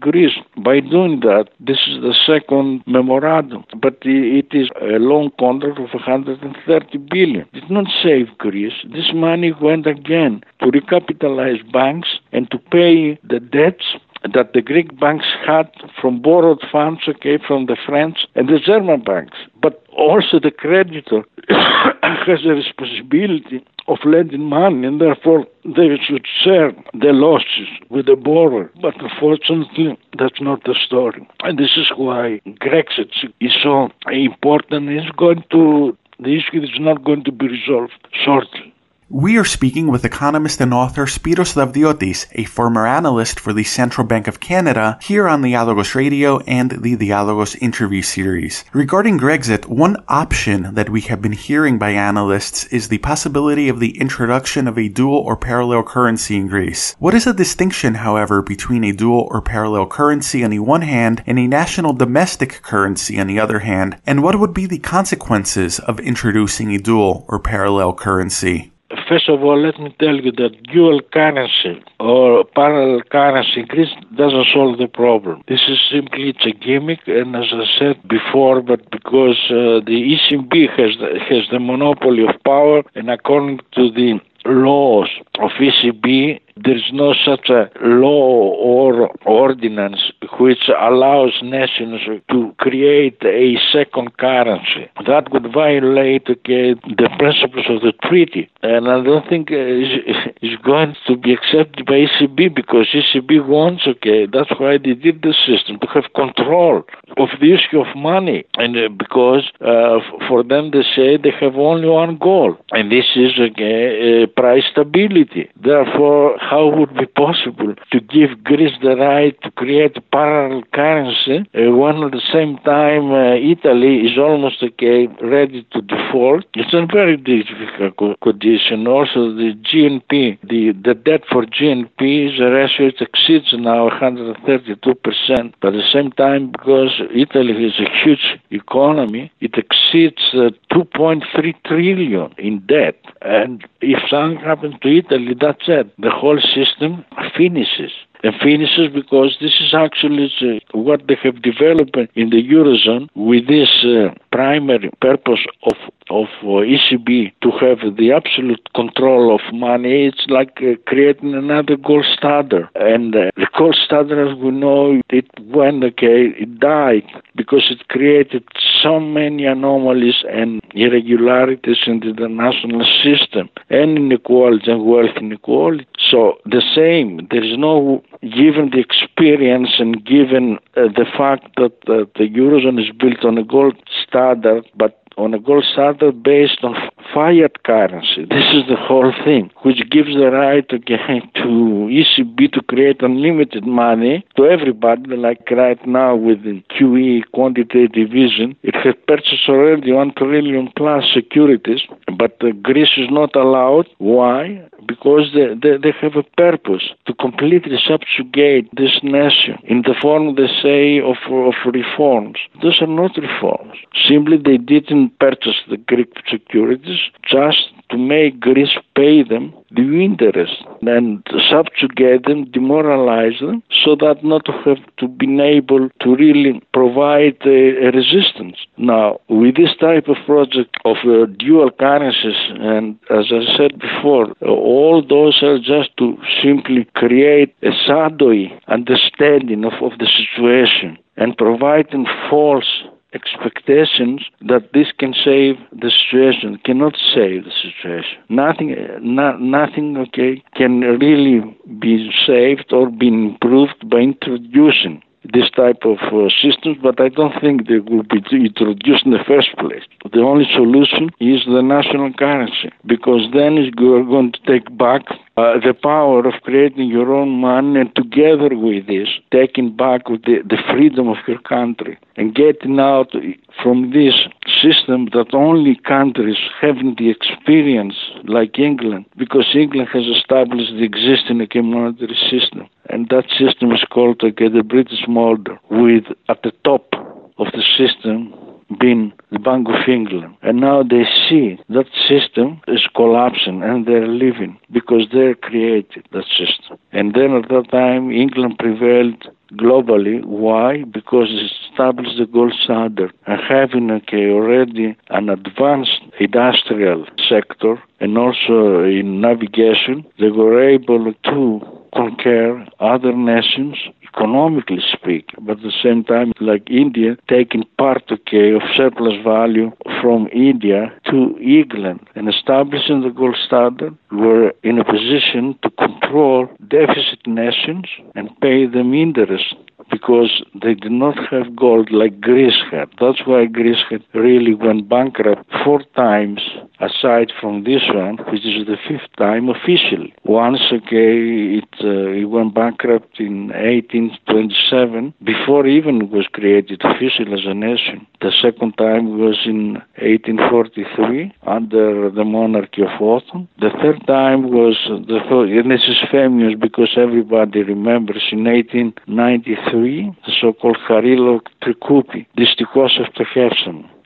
Greece by doing that. This is the second memorandum, but it is a long contract of 130 billion. It did not save Greece. This money went again to recapitalize banks and to pay the debts that the Greek banks had from borrowed funds, okay, from the French and the German banks. But also the creditor has a responsibility of lending money and therefore they should share the losses with the borrower. But unfortunately, that's not the story. And this is why Grexit is so important. It's going to, the issue is not going to be resolved shortly. We are speaking with economist and author Spiros Davdiotis, a former analyst for the Central Bank of Canada, here on the Dialogos Radio and the Dialogos interview series. Regarding Grexit, one option that we have been hearing by analysts is the possibility of the introduction of a dual or parallel currency in Greece. What is the distinction, however, between a dual or parallel currency on the one hand and a national domestic currency on the other hand, and what would be the consequences of introducing a dual or parallel currency? First of all, let me tell you that dual currency or parallel currency in Greece doesn't solve the problem. This is simply it's a gimmick, and as I said before, but because uh, the ECB has the, has the monopoly of power, and according to the laws of ECB, there is no such a law or ordinance which allows nations to create a second currency. That would violate okay, the principles of the treaty. And I don't think it's going to be accepted by ECB because ECB wants, okay, that's why they did the system, to have control of the issue of money. And uh, because uh, for them, they say they have only one goal, and this is, okay, uh, price stability. Therefore, how would it be possible to give Greece the right to create a parallel currency uh, when at the same time uh, Italy is almost okay, ready to default? It's a very difficult condition. Also, the GNP, the, the debt for GNP is a ratio it exceeds now 132%. But at the same time, because Italy is a huge economy, it exceeds uh, 2.3 trillion in debt. And if something happens to Italy, that's it. The whole system finishes. And finishes because this is actually uh, what they have developed in the eurozone with this uh, primary purpose of of uh, ECB to have the absolute control of money. It's like uh, creating another gold standard, and uh, the gold standard, as we know, it went okay, it died because it created so many anomalies and irregularities in the international system and inequality and wealth inequality. So the same, there is no given the experience and given uh, the fact that uh, the eurozone is built on a gold standard, but on a gold standard based on fiat currency. This is the whole thing, which gives the right again to ECB to create unlimited money to everybody, like right now with the QE quantitative easing. It has purchased already 1 trillion plus securities, but uh, Greece is not allowed. Why? Because they, they, they have a purpose to completely subjugate this nation in the form, they say, of, of reforms. Those are not reforms. Simply they didn't purchase the Greek securities just to make Greece pay them the interest and subjugate them, demoralize them, so that not to have to be able to really provide a, a resistance. Now, with this type of project of uh, dual currencies, and as I said before, all those are just to simply create a shadowy understanding of, of the situation and providing false expectations that this can save the situation cannot save the situation. Nothing, not, nothing, okay, can really be saved or be improved by introducing this type of uh, systems, but I don't think they will be introduced in the first place. The only solution is the national currency, because then you're going to take back uh, the power of creating your own money, and together with this, taking back the, the freedom of your country and getting out from this system that only countries having the experience, like England, because England has established the existing monetary system, and that system is called okay, the British model, with at the top of the system being the Bank of England. And now they see that system is collapsing and they're leaving because they created that system. And then at that time, England prevailed globally. Why? Because it established the gold standard and having okay, already an advanced industrial sector and also in navigation, they were able to conquer other nations economically speaking, but at the same time, like India, taking part okay, of surplus value from India to England and establishing the gold standard, were in a position to control deficit nations and pay them interest because they did not have gold like Greece had. That's why Greece had really went bankrupt four times aside from this one, which is the fifth time officially. Once, okay, it, uh, it went bankrupt in 1827 before even it was created officially as a nation. The second time was in 1843 under the monarchy of Otho. The third time was the third, and this is famous because everybody remembers in 1893 the so-called Harilo Trikoupi, Distikos of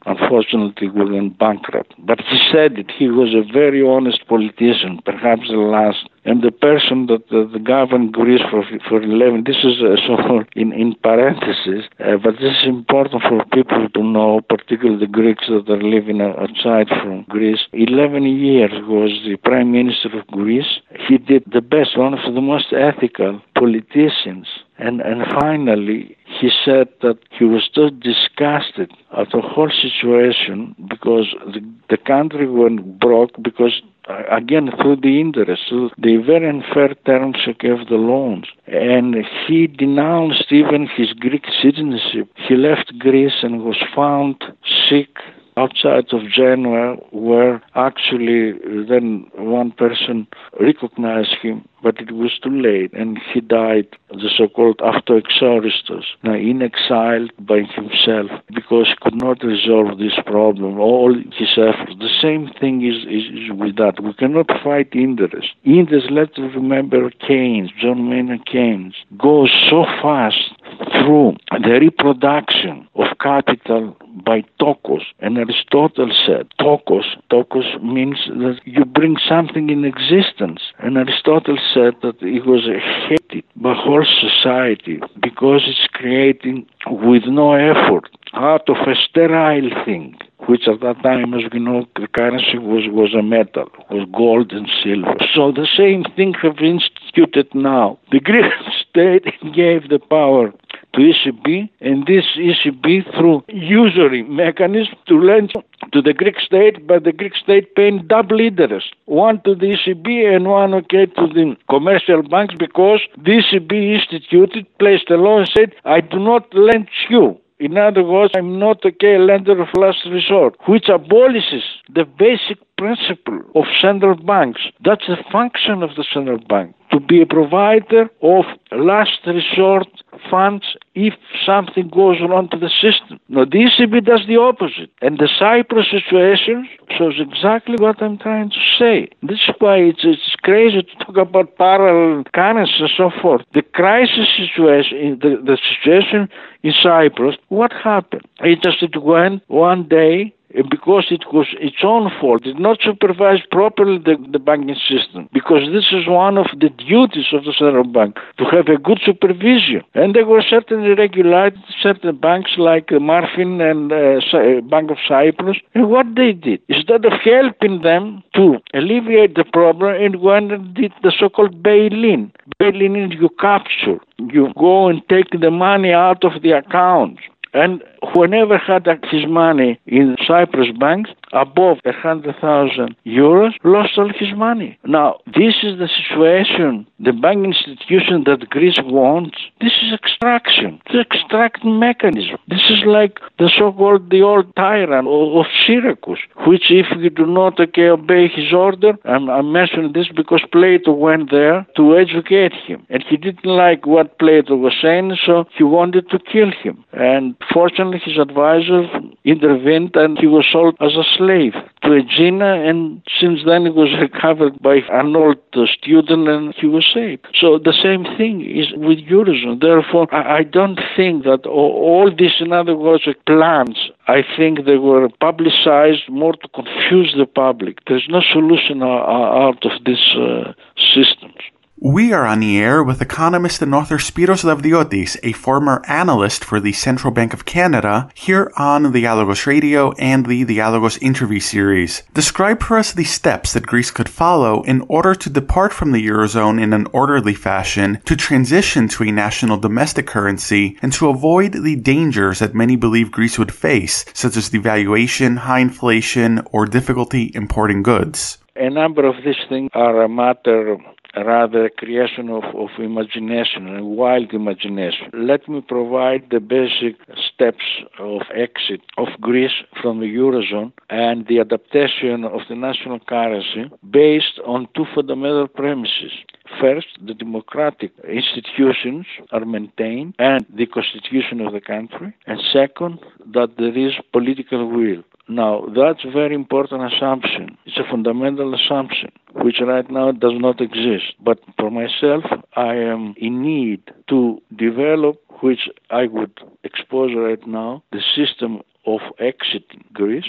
Unfortunately went bankrupt. But he said that he was a very honest politician, perhaps the last, and the person that, that governed Greece for for 11. This is uh, so in in parentheses, uh, but this is important for people to know, particularly the Greeks that are living outside from Greece. 11 years was the prime minister of Greece. He did the best, one of the most ethical politicians and, and finally, he said that he was so disgusted at the whole situation because the, the country went broke because uh, again through the interest, through the very unfair terms of the loans. And he denounced even his Greek citizenship. He left Greece and was found sick outside of Genoa, where actually then one person recognized him but it was too late, and he died, the so-called autoexoristos, now in exile by himself, because he could not resolve this problem. All his efforts. The same thing is, is, is with that. We cannot fight interest. Interest, let's remember Keynes, John Maynard Keynes, goes so fast through the reproduction of capital by tokos. And Aristotle said, tokos, tokos means that you bring something in existence. And Aristotle said that it was hated by society because it's creating with no effort out of a sterile thing which at that time, as we know, the currency was, was a metal, was gold and silver. So the same thing have been instituted now. The Greek state gave the power to ECB, and this ECB through usury mechanism to lend to the Greek state, but the Greek state paying double interest, one to the ECB and one okay to the commercial banks because the ECB instituted, placed a law and said, I do not lend you in other words, I'm not okay, a lender of last resort, which abolishes the basic principle of central banks. That's the function of the central bank to be a provider of last resort funds if something goes wrong to the system. Now, the ECB does the opposite. And the Cyprus situation shows exactly what I'm trying to say. This is why it's, it's crazy to talk about parallel currencies and so forth. The crisis situation, the, the situation in Cyprus, what happened? It just it went one day because it was its own fault. It did not supervise properly the, the banking system because this is one of the duties of the central bank to have a good supervision. And there were certainly regulated certain banks like Marfin and uh, Bank of Cyprus. And what they did, instead of helping them to alleviate the problem, it went and did the so-called bail-in. Bail-in is you capture, you go and take the money out of the accounts. and whenever had his money in Cyprus banks above 100,000 euros, lost all his money. Now, this is the situation, the banking institution that Greece wants. This is extraction, the extracting mechanism. This is like the so-called the old tyrant of, Syracuse, which if you do not okay, obey his order, I'm, I'm mentioning this because Plato went there to educate him, and he didn't like what Plato was saying, so he wanted to kill him. And fortunately, his advisor intervened and he was sold as a slave to a Aegina and since then he was recovered by an old student and he was saved. So the same thing is with Eurozone. Therefore, I don't think that all these, in other words, plans, I think they were publicized more to confuse the public. There's no solution out of these uh, systems. We are on the air with economist and author Spiros Lavdiotis, a former analyst for the Central Bank of Canada, here on the Dialogos Radio and the Dialogos interview series. Describe for us the steps that Greece could follow in order to depart from the Eurozone in an orderly fashion, to transition to a national domestic currency, and to avoid the dangers that many believe Greece would face, such as devaluation, high inflation, or difficulty importing goods. A number of these things are a matter rather creation of, of imagination and wild imagination. Let me provide the basic steps of exit of Greece from the Eurozone and the adaptation of the national currency based on two fundamental premises. First, the democratic institutions are maintained and the constitution of the country. And second, that there is political will. Now, that's a very important assumption. It's a fundamental assumption, which right now does not exist. But for myself, I am in need to develop, which I would expose right now, the system of exiting Greece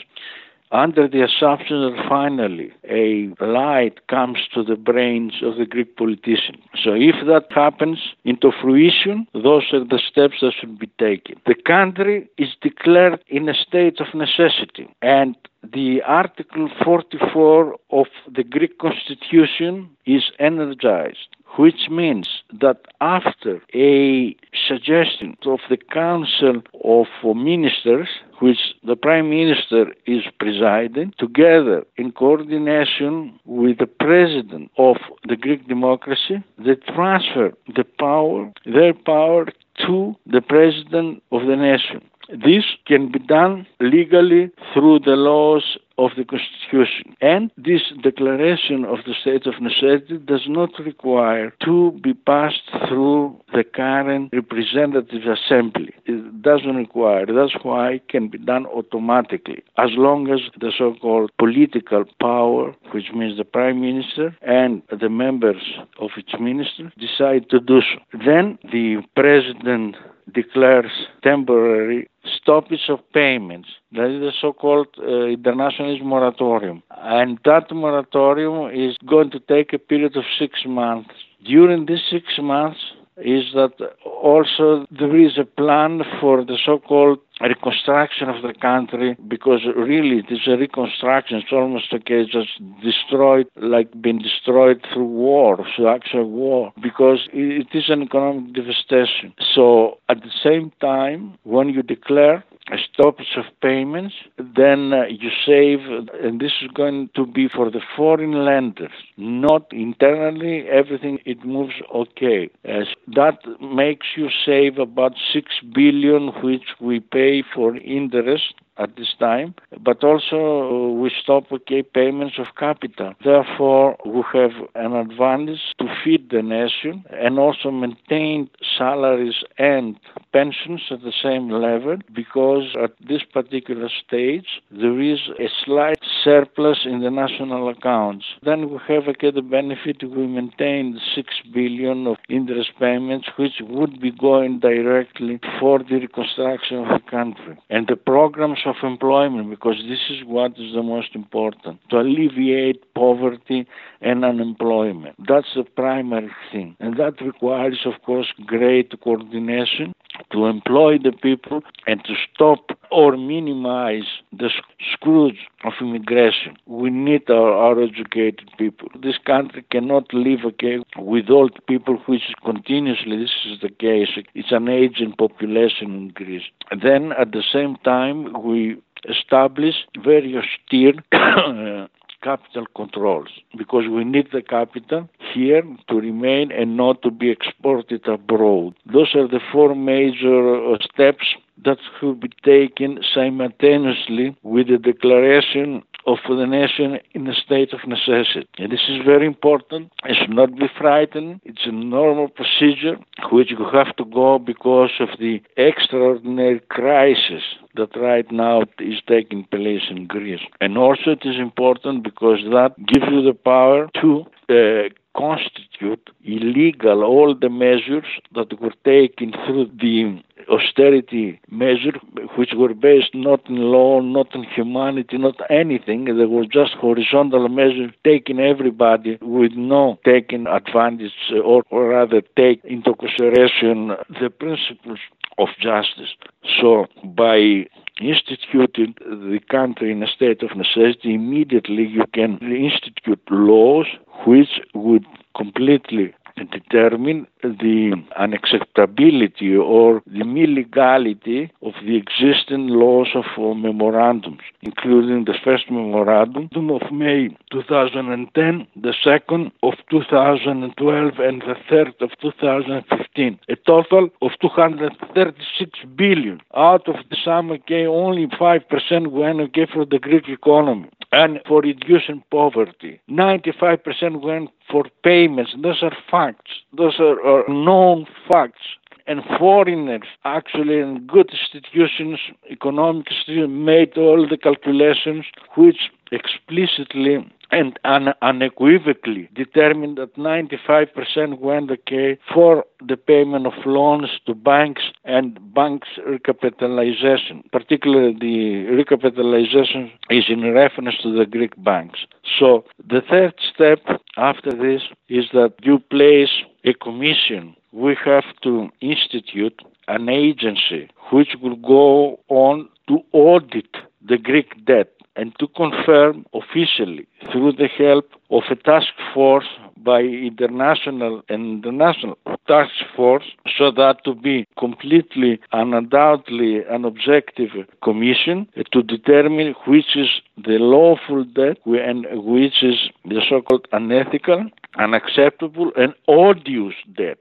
under the assumption that finally a light comes to the brains of the Greek politicians. So if that happens into fruition, those are the steps that should be taken. The country is declared in a state of necessity and the Article 44 of the Greek Constitution is energized which means that after a suggestion of the Council of uh, Ministers, which the Prime Minister is presiding, together in coordination with the President of the Greek democracy, they transfer the power, their power to the President of the nation. This can be done legally through the laws of the Constitution. And this declaration of the state of necessity does not require to be passed through the current representative assembly. It doesn't require. That's why it can be done automatically, as long as the so-called political power, which means the prime minister and the members of its ministry, decide to do so. Then the president declares temporary stoppage of payments. That is the so-called uh, internationalist moratorium. And that moratorium is going to take a period of six months. During these six months, is that also there is a plan for the so-called reconstruction of the country because really it is a reconstruction. It's almost a case just destroyed, like being destroyed through war, through actual war, because it is an economic devastation. So at the same time, when you declare stoppage of payments, then uh, you save, and this is going to be for the foreign lenders, not internally. Everything it moves okay. As that makes you save about six billion, which we pay for interest at this time, but also uh, we stop okay payments of capital. Therefore, we have an advantage to feed the nation and also maintain salaries and pensions at the same level because at this particular stage there is a slight surplus in the national accounts. Then we have again the benefit we maintain 6 billion of interest payments which would be going directly for the reconstruction of the country. And the programs of employment because this is what is the most important to alleviate poverty and unemployment. That's the primary thing. And that requires, of course, great coordination to employ the people and to stop or minimize the scourge of immigration. We need our, our educated people. This country cannot live okay with old people, which continuously this is the case. It's an aging population in Greece. And then at the same time, we establish very austere uh, capital controls because we need the capital here to remain and not to be exported abroad. Those are the four major uh, steps that should be taken simultaneously with the declaration of the nation in a state of necessity. And this is very important. It should not be frightened. It's a normal procedure which you have to go because of the extraordinary crisis that right now is taking place in Greece. And also it is important because that gives you the power to uh, constitute illegal all the measures that were taken through the austerity measures, which were based not in law, not in humanity, not anything. They were just horizontal measures taking everybody with no taking advantage or, or rather take into consideration the principles of justice. So by instituting the country in a state of necessity, immediately you can institute laws which would completely determine the unacceptability or the illegality of the existing laws of uh, memorandums, including the first memorandum of May 2010, the second of 2012, and the third of 2015. A total of 236 billion. Out of the sum, okay, only 5% went okay for the Greek economy and for reducing poverty. 95% went for payments. Those are facts. Those are, are known facts and foreigners actually in good institutions, economic institutions, made all the calculations which explicitly and un- unequivocally determined that 95% went okay for the payment of loans to banks and banks recapitalization. Particularly the recapitalization is in reference to the Greek banks. So the third step after this is that you place a commission. We have to institute an agency which will go on to audit the Greek debt and to confirm officially through the help of a task force by international and international task force so that to be completely and undoubtedly an objective commission to determine which is the lawful debt and which is the so-called unethical unacceptable and odious debt.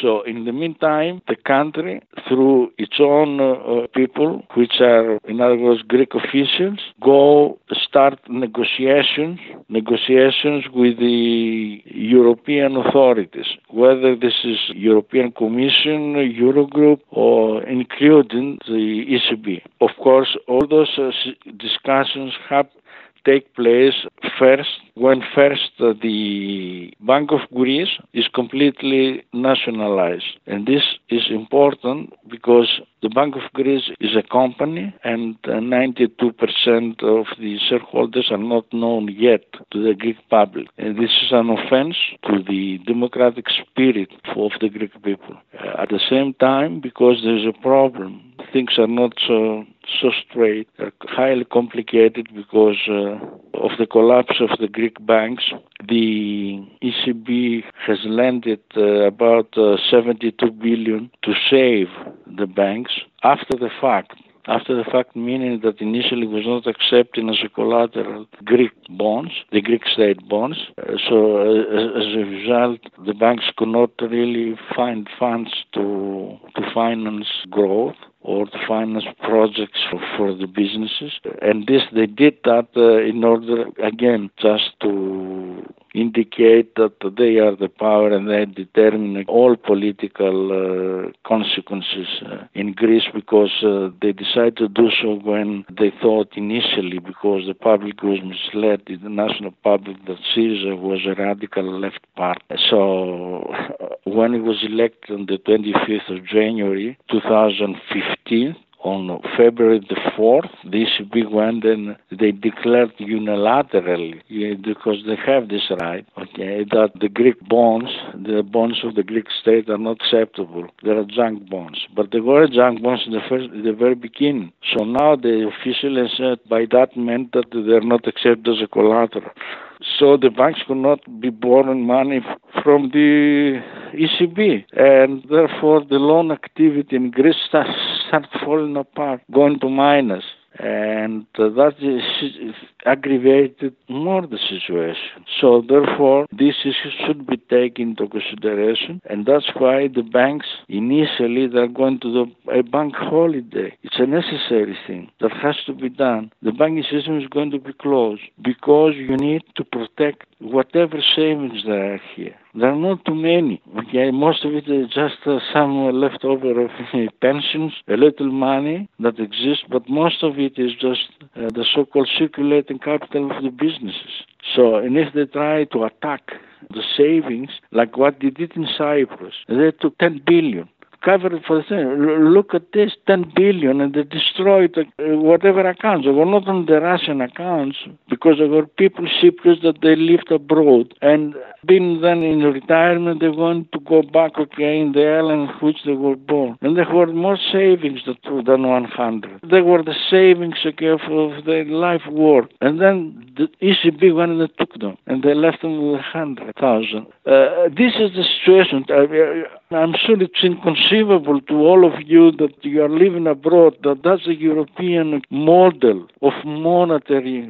So, in the meantime, the country, through its own uh, people, which are, in other words, Greek officials, go start negotiations, negotiations with the European authorities, whether this is European Commission, Eurogroup, or including the ECB. Of course, all those uh, discussions have take place first when first uh, the Bank of Greece is completely nationalized. And this is important because the Bank of Greece is a company and uh, 92% of the shareholders are not known yet to the Greek public. And this is an offense to the democratic spirit of the Greek people. Uh, at the same time, because there's a problem, things are not so so straight, are highly complicated because uh, of the collapse of the Greek banks. The ECB has lended uh, about uh, 72 billion to save the banks after the fact after the fact, meaning that initially was not accepting as a collateral Greek bonds, the Greek state bonds. Uh, so uh, as a result, the banks could not really find funds to to finance growth or to finance projects for, the businesses. And this, they did that uh, in order, again, just to indicate that they are the power and they determine all political uh, consequences uh, in Greece because uh, they decided to do so when they thought initially, because the public was misled, the national public, that Syriza was a radical left party. So when he was elected on the 25th of January 2015, on February the 4th, this big one, then they declared unilaterally, because they have this right, okay, that the Greek bonds, the bonds of the Greek state are not acceptable. They are junk bonds. But they were junk bonds in the, first, in the very beginning. So now the official said by that meant that they are not accepted as a collateral. So the banks could not be borrowing money from the ECB, and therefore the loan activity in Greece started falling apart, going to minus and uh, that is aggravated more the situation. So therefore, this issue should be taken into consideration, and that's why the banks initially they're going to do a bank holiday. It's a necessary thing that has to be done. The banking system is going to be closed because you need to protect whatever savings there are here. There are not too many. Okay, most of it is just uh, some leftover of pensions, a little money that exists, but most of it is just uh, the so-called circulating capital of the businesses. So, and if they try to attack the savings, like what they did in Cyprus, they took 10 billion cover for the. Look at this, 10 billion, and they destroyed uh, whatever accounts. They were not on the Russian accounts because there were people, Cypriots, that they lived abroad. And being then in retirement, they want to go back, again in the island which they were born. And they were more savings than 100. They were the savings, of their life work. And then the ECB went and took them, and they left them with 100,000. Uh, this is the situation. I'm sure it's inconceivable to all of you that you are living abroad that that's a European model of monetary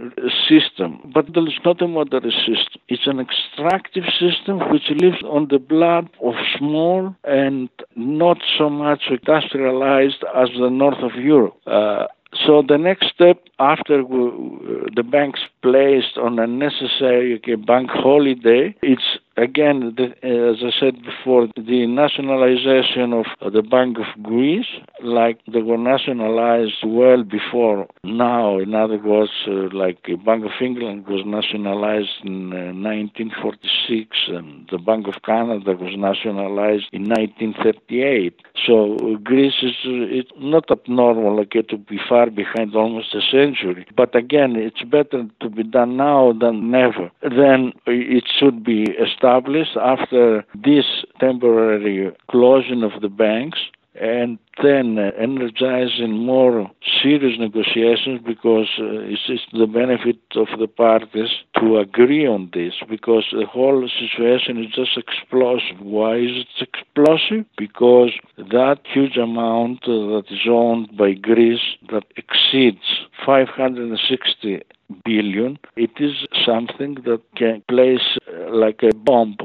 system. But there is not a monetary system. It's an extractive system which lives on the blood of small and not so much industrialized as the north of Europe. Uh, so the next step after the banks placed on a necessary okay, bank holiday, it's again, the, as I said before, the nationalization of the Bank of Greece, like they were nationalized well before now. In other words, uh, like Bank of England was nationalized in uh, 1946, and the Bank of Canada was nationalized in 1938. So uh, Greece is uh, it's not abnormal okay, to be far behind almost a century. But again, it's better to be done now than never. Then it should be established established after this temporary closing of the banks and then energizing more serious negotiations because uh, it's the benefit of the parties to agree on this because the whole situation is just explosive. Why is it explosive? Because that huge amount uh, that is owned by Greece that exceeds 560 billion, it is something that can place uh, like a bomb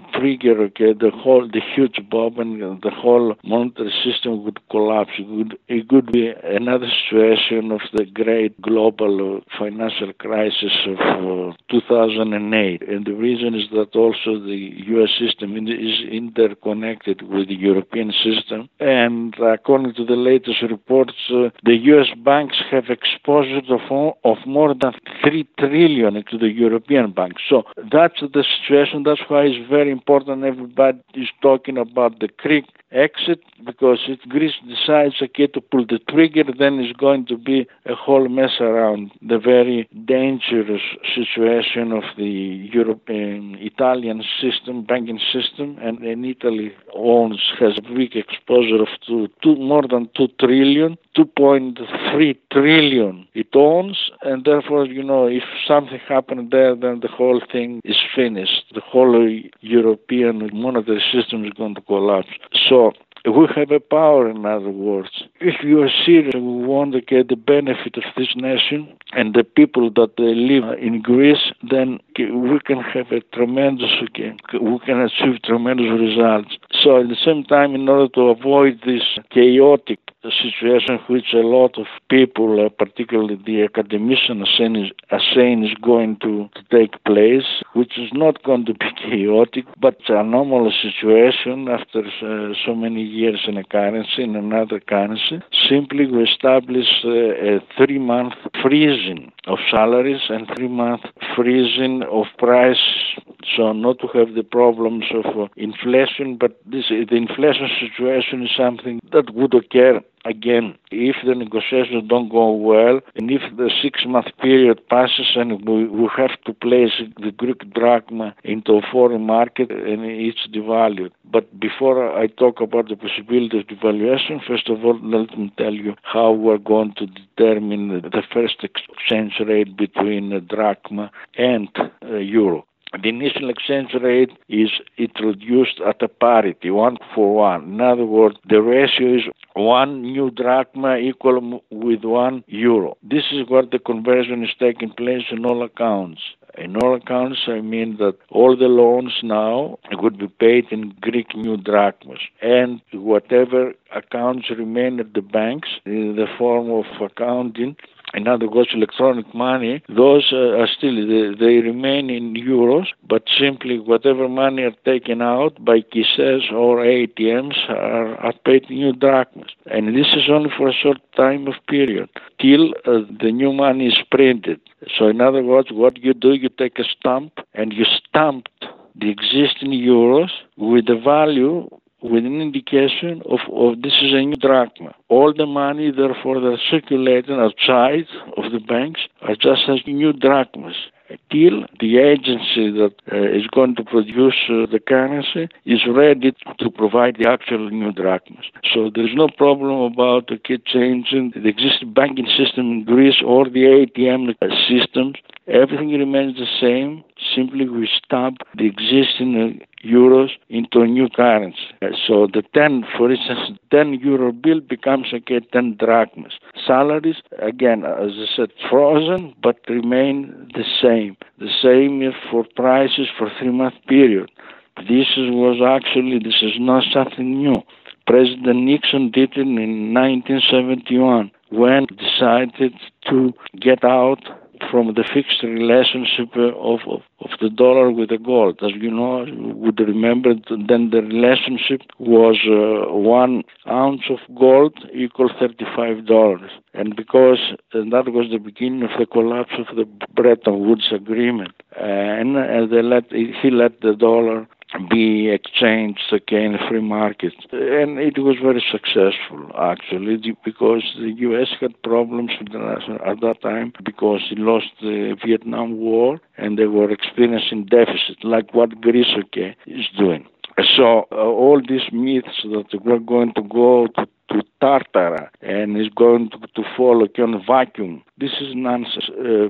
trigger okay, the whole the huge bomb and the whole monetary system would collapse. It would, it could be another situation of the great global financial crisis of uh, 2008. And the reason is that also the U.S. system is interconnected with the European system. And according to the latest reports, uh, the U.S. banks have exposure of, of more than 3 trillion to the European banks. So that's the situation. That's why it's very important everybody is talking about the Greek exit because if Greece decides okay to pull the trigger then it's going to be a whole mess around. The very dangerous situation of the European Italian system banking system and, and Italy owns has a big exposure of two, two more than 2 trillion 2.3 trillion it owns and therefore you know if something happened there then the whole thing is finished. The whole European monetary system is going to collapse. So we have a power, in other words. If you are serious, we want to get the benefit of this nation and the people that they live in Greece, then we can have a tremendous, we can achieve tremendous results. So at the same time, in order to avoid this chaotic situation which a lot of people, uh, particularly the academicians, are saying, is, going to, to, take place, which is not going to be chaotic, but a normal situation after uh, so many years in a currency, in another currency. Simply we establish uh, a three-month freezing of salaries and three-month freezing of price so not to have the problems of uh, inflation, but this, the inflation situation is something that would occur again if the negotiations don't go well and if the six month period passes and we, have to place the Greek drachma into a foreign market and it's devalued. But before I talk about the possibility of devaluation, first of all, let me tell you how we're going to determine the first exchange rate between drachma and uh, euro. The initial exchange rate is introduced at a parity, one for one. In other words, the ratio is one new drachma equal with one euro. This is where the conversion is taking place in all accounts. In all accounts, I mean that all the loans now would be paid in Greek new drachmas, and whatever accounts remain at the banks in the form of accounting in other words, electronic money, those uh, are still, they, they, remain in euros, but simply whatever money are taken out by KISES or ATMs are, are paid new drachmas. And this is only for a short time of period, till uh, the new money is printed. So in other words, what you do, you take a stamp and you stamp the existing euros with the value with an indication of, of this is a new drachma. All the money, therefore, that circulating outside of the banks are just as new drachmas till the agency that uh, is going to produce uh, the currency is ready to provide the actual new drachmas. So there's no problem about kit changing the existing banking system in Greece or the ATM systems. Everything remains the same. Simply we stamp the existing uh, euros into a new currency. So the 10, for instance, 10 euro bill becomes again 10 drachmas. Salaries, again, as I said, frozen, but remain the same. The same for prices for three-month period. This was actually, this is not something new. President Nixon did it in 1971 when decided to get out from the fixed relationship of, of, of, the dollar with the gold. As you know, you would remember then the relationship was uh, one ounce of gold equal $35. And because and that was the beginning of the collapse of the Bretton Woods Agreement. And, they let, he let the dollar be exchanged again free market. And it was very successful actually because the US had problems at that time because it lost the Vietnam War and they were experiencing deficit like what Greece okay, is doing. So uh, all these myths that we're going to go to to Tartara and is going to, to fall on vacuum. This is nonsense uh,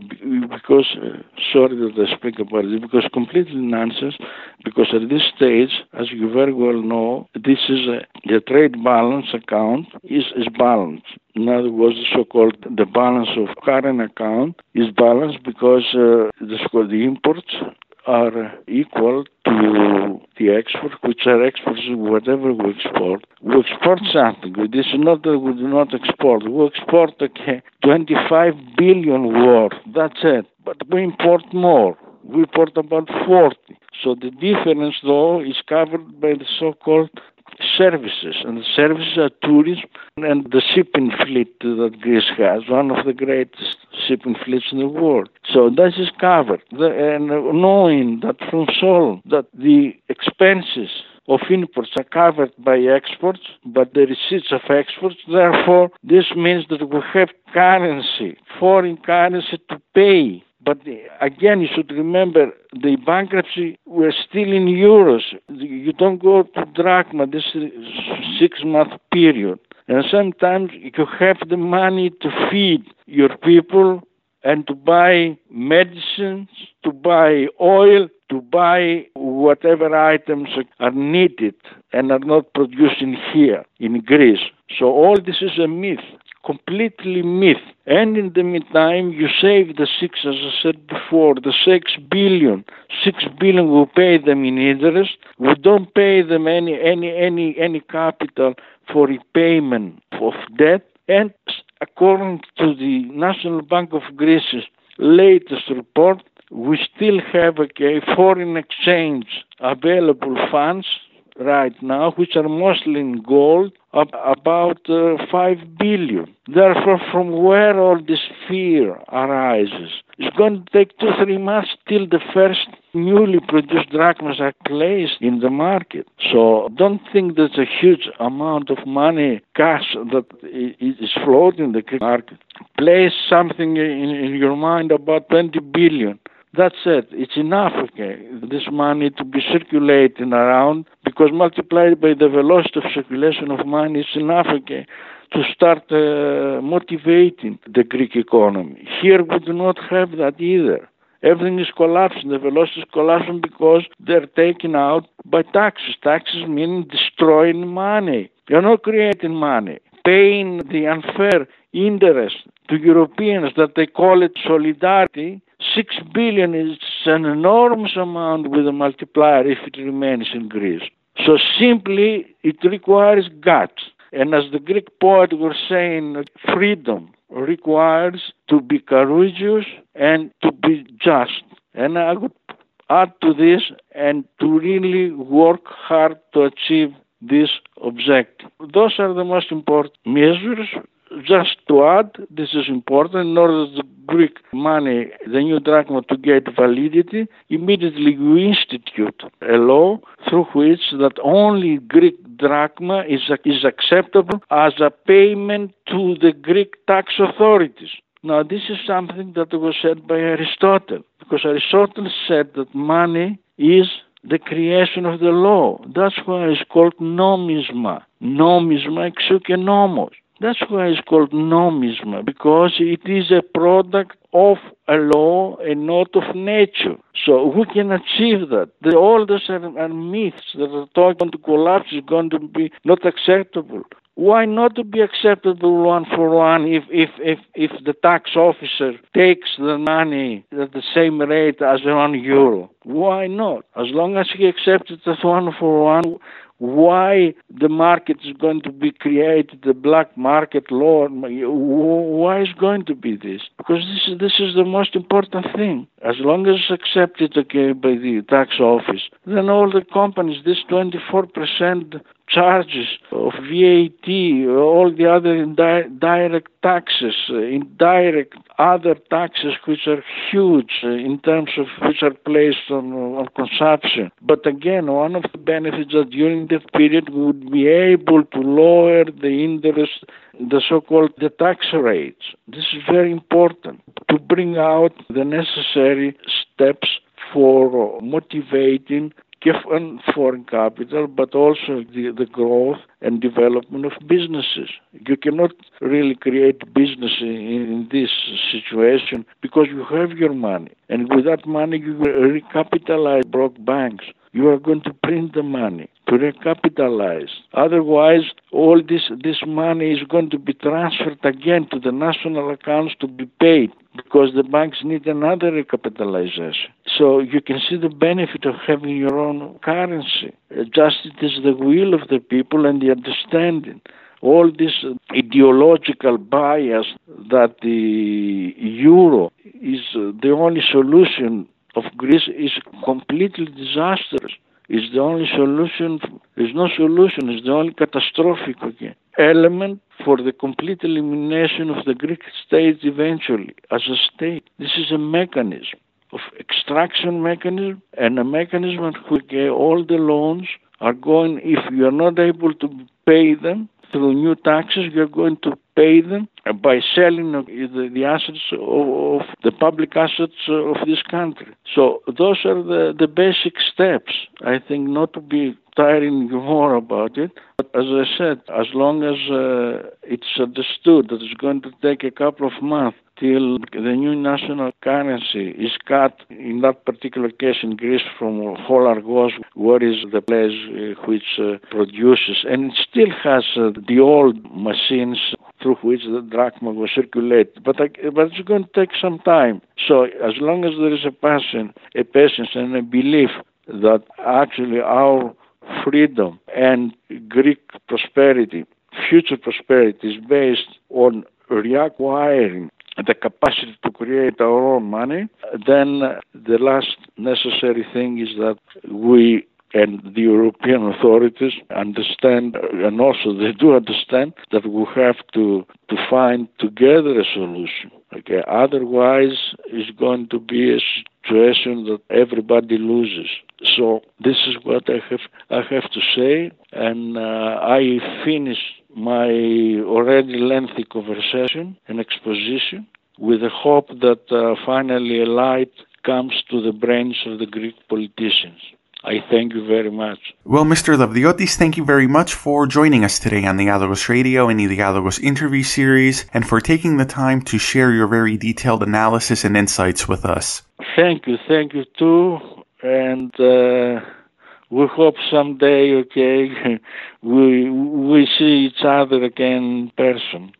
because, uh, sorry that I speak about it, because completely nonsense because at this stage, as you very well know, this is a, the trade balance account is, is balanced. In other words, the so-called the balance of current account is balanced because uh, the, the imports are equal to the export, which are exports whatever we export. We export something. This is not that we do not export. We export okay, 25 billion worth. That's it. But we import more. We import about 40. So the difference, though, is covered by the so-called services, and the services are tourism and the shipping fleet that Greece has, one of the greatest shipping fleets in the world. So that is covered. And knowing that from Sol that the expenses of imports are covered by exports, but the receipts of exports, therefore, this means that we have currency, foreign currency to pay but uh, again, you should remember the bankruptcy were still in euros. You don't go to drachma this is six month period. And sometimes you have the money to feed your people and to buy medicines, to buy oil, to buy whatever items are needed and are not produced in here, in Greece. So all this is a myth completely myth. And in the meantime, you save the six, as I said before, the six billion. Six billion we pay them in interest. We don't pay them any any any any capital for repayment of debt. And according to the National Bank of Greece's latest report, we still have a foreign exchange available funds right now, which are mostly in gold, about uh, 5 billion. Therefore, from where all this fear arises? It's going to take two, three months till the first newly produced drachmas are placed in the market. So don't think there's a huge amount of money, cash that is floating in the market. Place something in, in your mind about 20 billion that's it. It's enough, okay, this money to be circulating around because multiplied by the velocity of circulation of money is enough, okay, to start uh, motivating the Greek economy. Here we do not have that either. Everything is collapsing. The velocity is collapsing because they're taken out by taxes. Taxes mean destroying money. You're not creating money. Paying the unfair interest to Europeans that they call it solidarity 6 billion is an enormous amount with a multiplier if it remains in Greece. So simply it requires guts. And as the Greek poet was saying, freedom requires to be courageous and to be just. And I would add to this and to really work hard to achieve this objective. Those are the most important measures just to add, this is important, in order the Greek money, the new drachma to get validity, immediately we institute a law through which that only Greek drachma is, is acceptable as a payment to the Greek tax authorities. Now, this is something that was said by Aristotle, because Aristotle said that money is the creation of the law. That's why it's called nomisma. Nomisma exuke nomos. That's why it's called nomisma, because it is a product of a law and not of nature. So we can achieve that. The oldest are, are myths that are talking to collapse is going to be not acceptable. Why not to be acceptable one for one if, if, if, if the tax officer takes the money at the same rate as one euro? Why not? As long as he accepts it as one for one, why the market is going to be created, the black market law, why is going to be this? Because this is, this is the most important thing. As long as it's accepted okay, by the tax office, then all the companies, this 24% charges of VAT, all the other indi- direct taxes, uh, indirect other taxes which are huge uh, in terms of which are placed on, on consumption. But again, one of the benefits that during that period we would be able to lower the interest, the so-called the tax rates. This is very important to bring out the necessary steps for motivating given foreign capital, but also the, the growth and development of businesses. You cannot really create business in, in, this situation because you have your money. And with that money, you recapitalize broke banks. You are going to print the money to recapitalize. Otherwise, all this, this money is going to be transferred again to the national accounts to be paid because the banks need another recapitalization. So you can see the benefit of having your own currency. Uh, just it is the will of the people and the understanding. All this ideological bias that the euro is uh, the only solution of Greece is completely disastrous is the only solution. There's no solution. It's the only catastrophic element for the complete elimination of the Greek state eventually as a state. This is a mechanism of extraction mechanism and a mechanism which all the loans are going, if you are not able to pay them, through new taxes, you're going to pay them by selling the, assets of, of, the public assets of this country. So those are the, the basic steps. I think not to be tiring you more about it, but as I said, as long as uh, it's understood that it's going to take a couple of months till the new national currency is cut, in that particular case in Greece, from Holargos, where is the place uh, which uh, produces, and it still has uh, the old machines through which the drachma was circulated. But, but it's going to take some time. So as long as there is a passion, a patience, and a belief that actually our freedom and Greek prosperity, future prosperity, is based on reacquiring the capacity to create our own money, then the last necessary thing is that we and the European authorities understand, and also they do understand that we have to to find together a solution. Okay, otherwise it's going to be a situation that everybody loses. So this is what I have I have to say, and uh, I finish my already lengthy conversation and exposition with the hope that uh, finally a light comes to the brains of the Greek politicians. I thank you very much. Well, Mr. Lavdiotis, thank you very much for joining us today on the Dialogos Radio and the Dialogos interview series, and for taking the time to share your very detailed analysis and insights with us. Thank you, thank you too, and uh, we hope someday, okay, we we see each other again in person.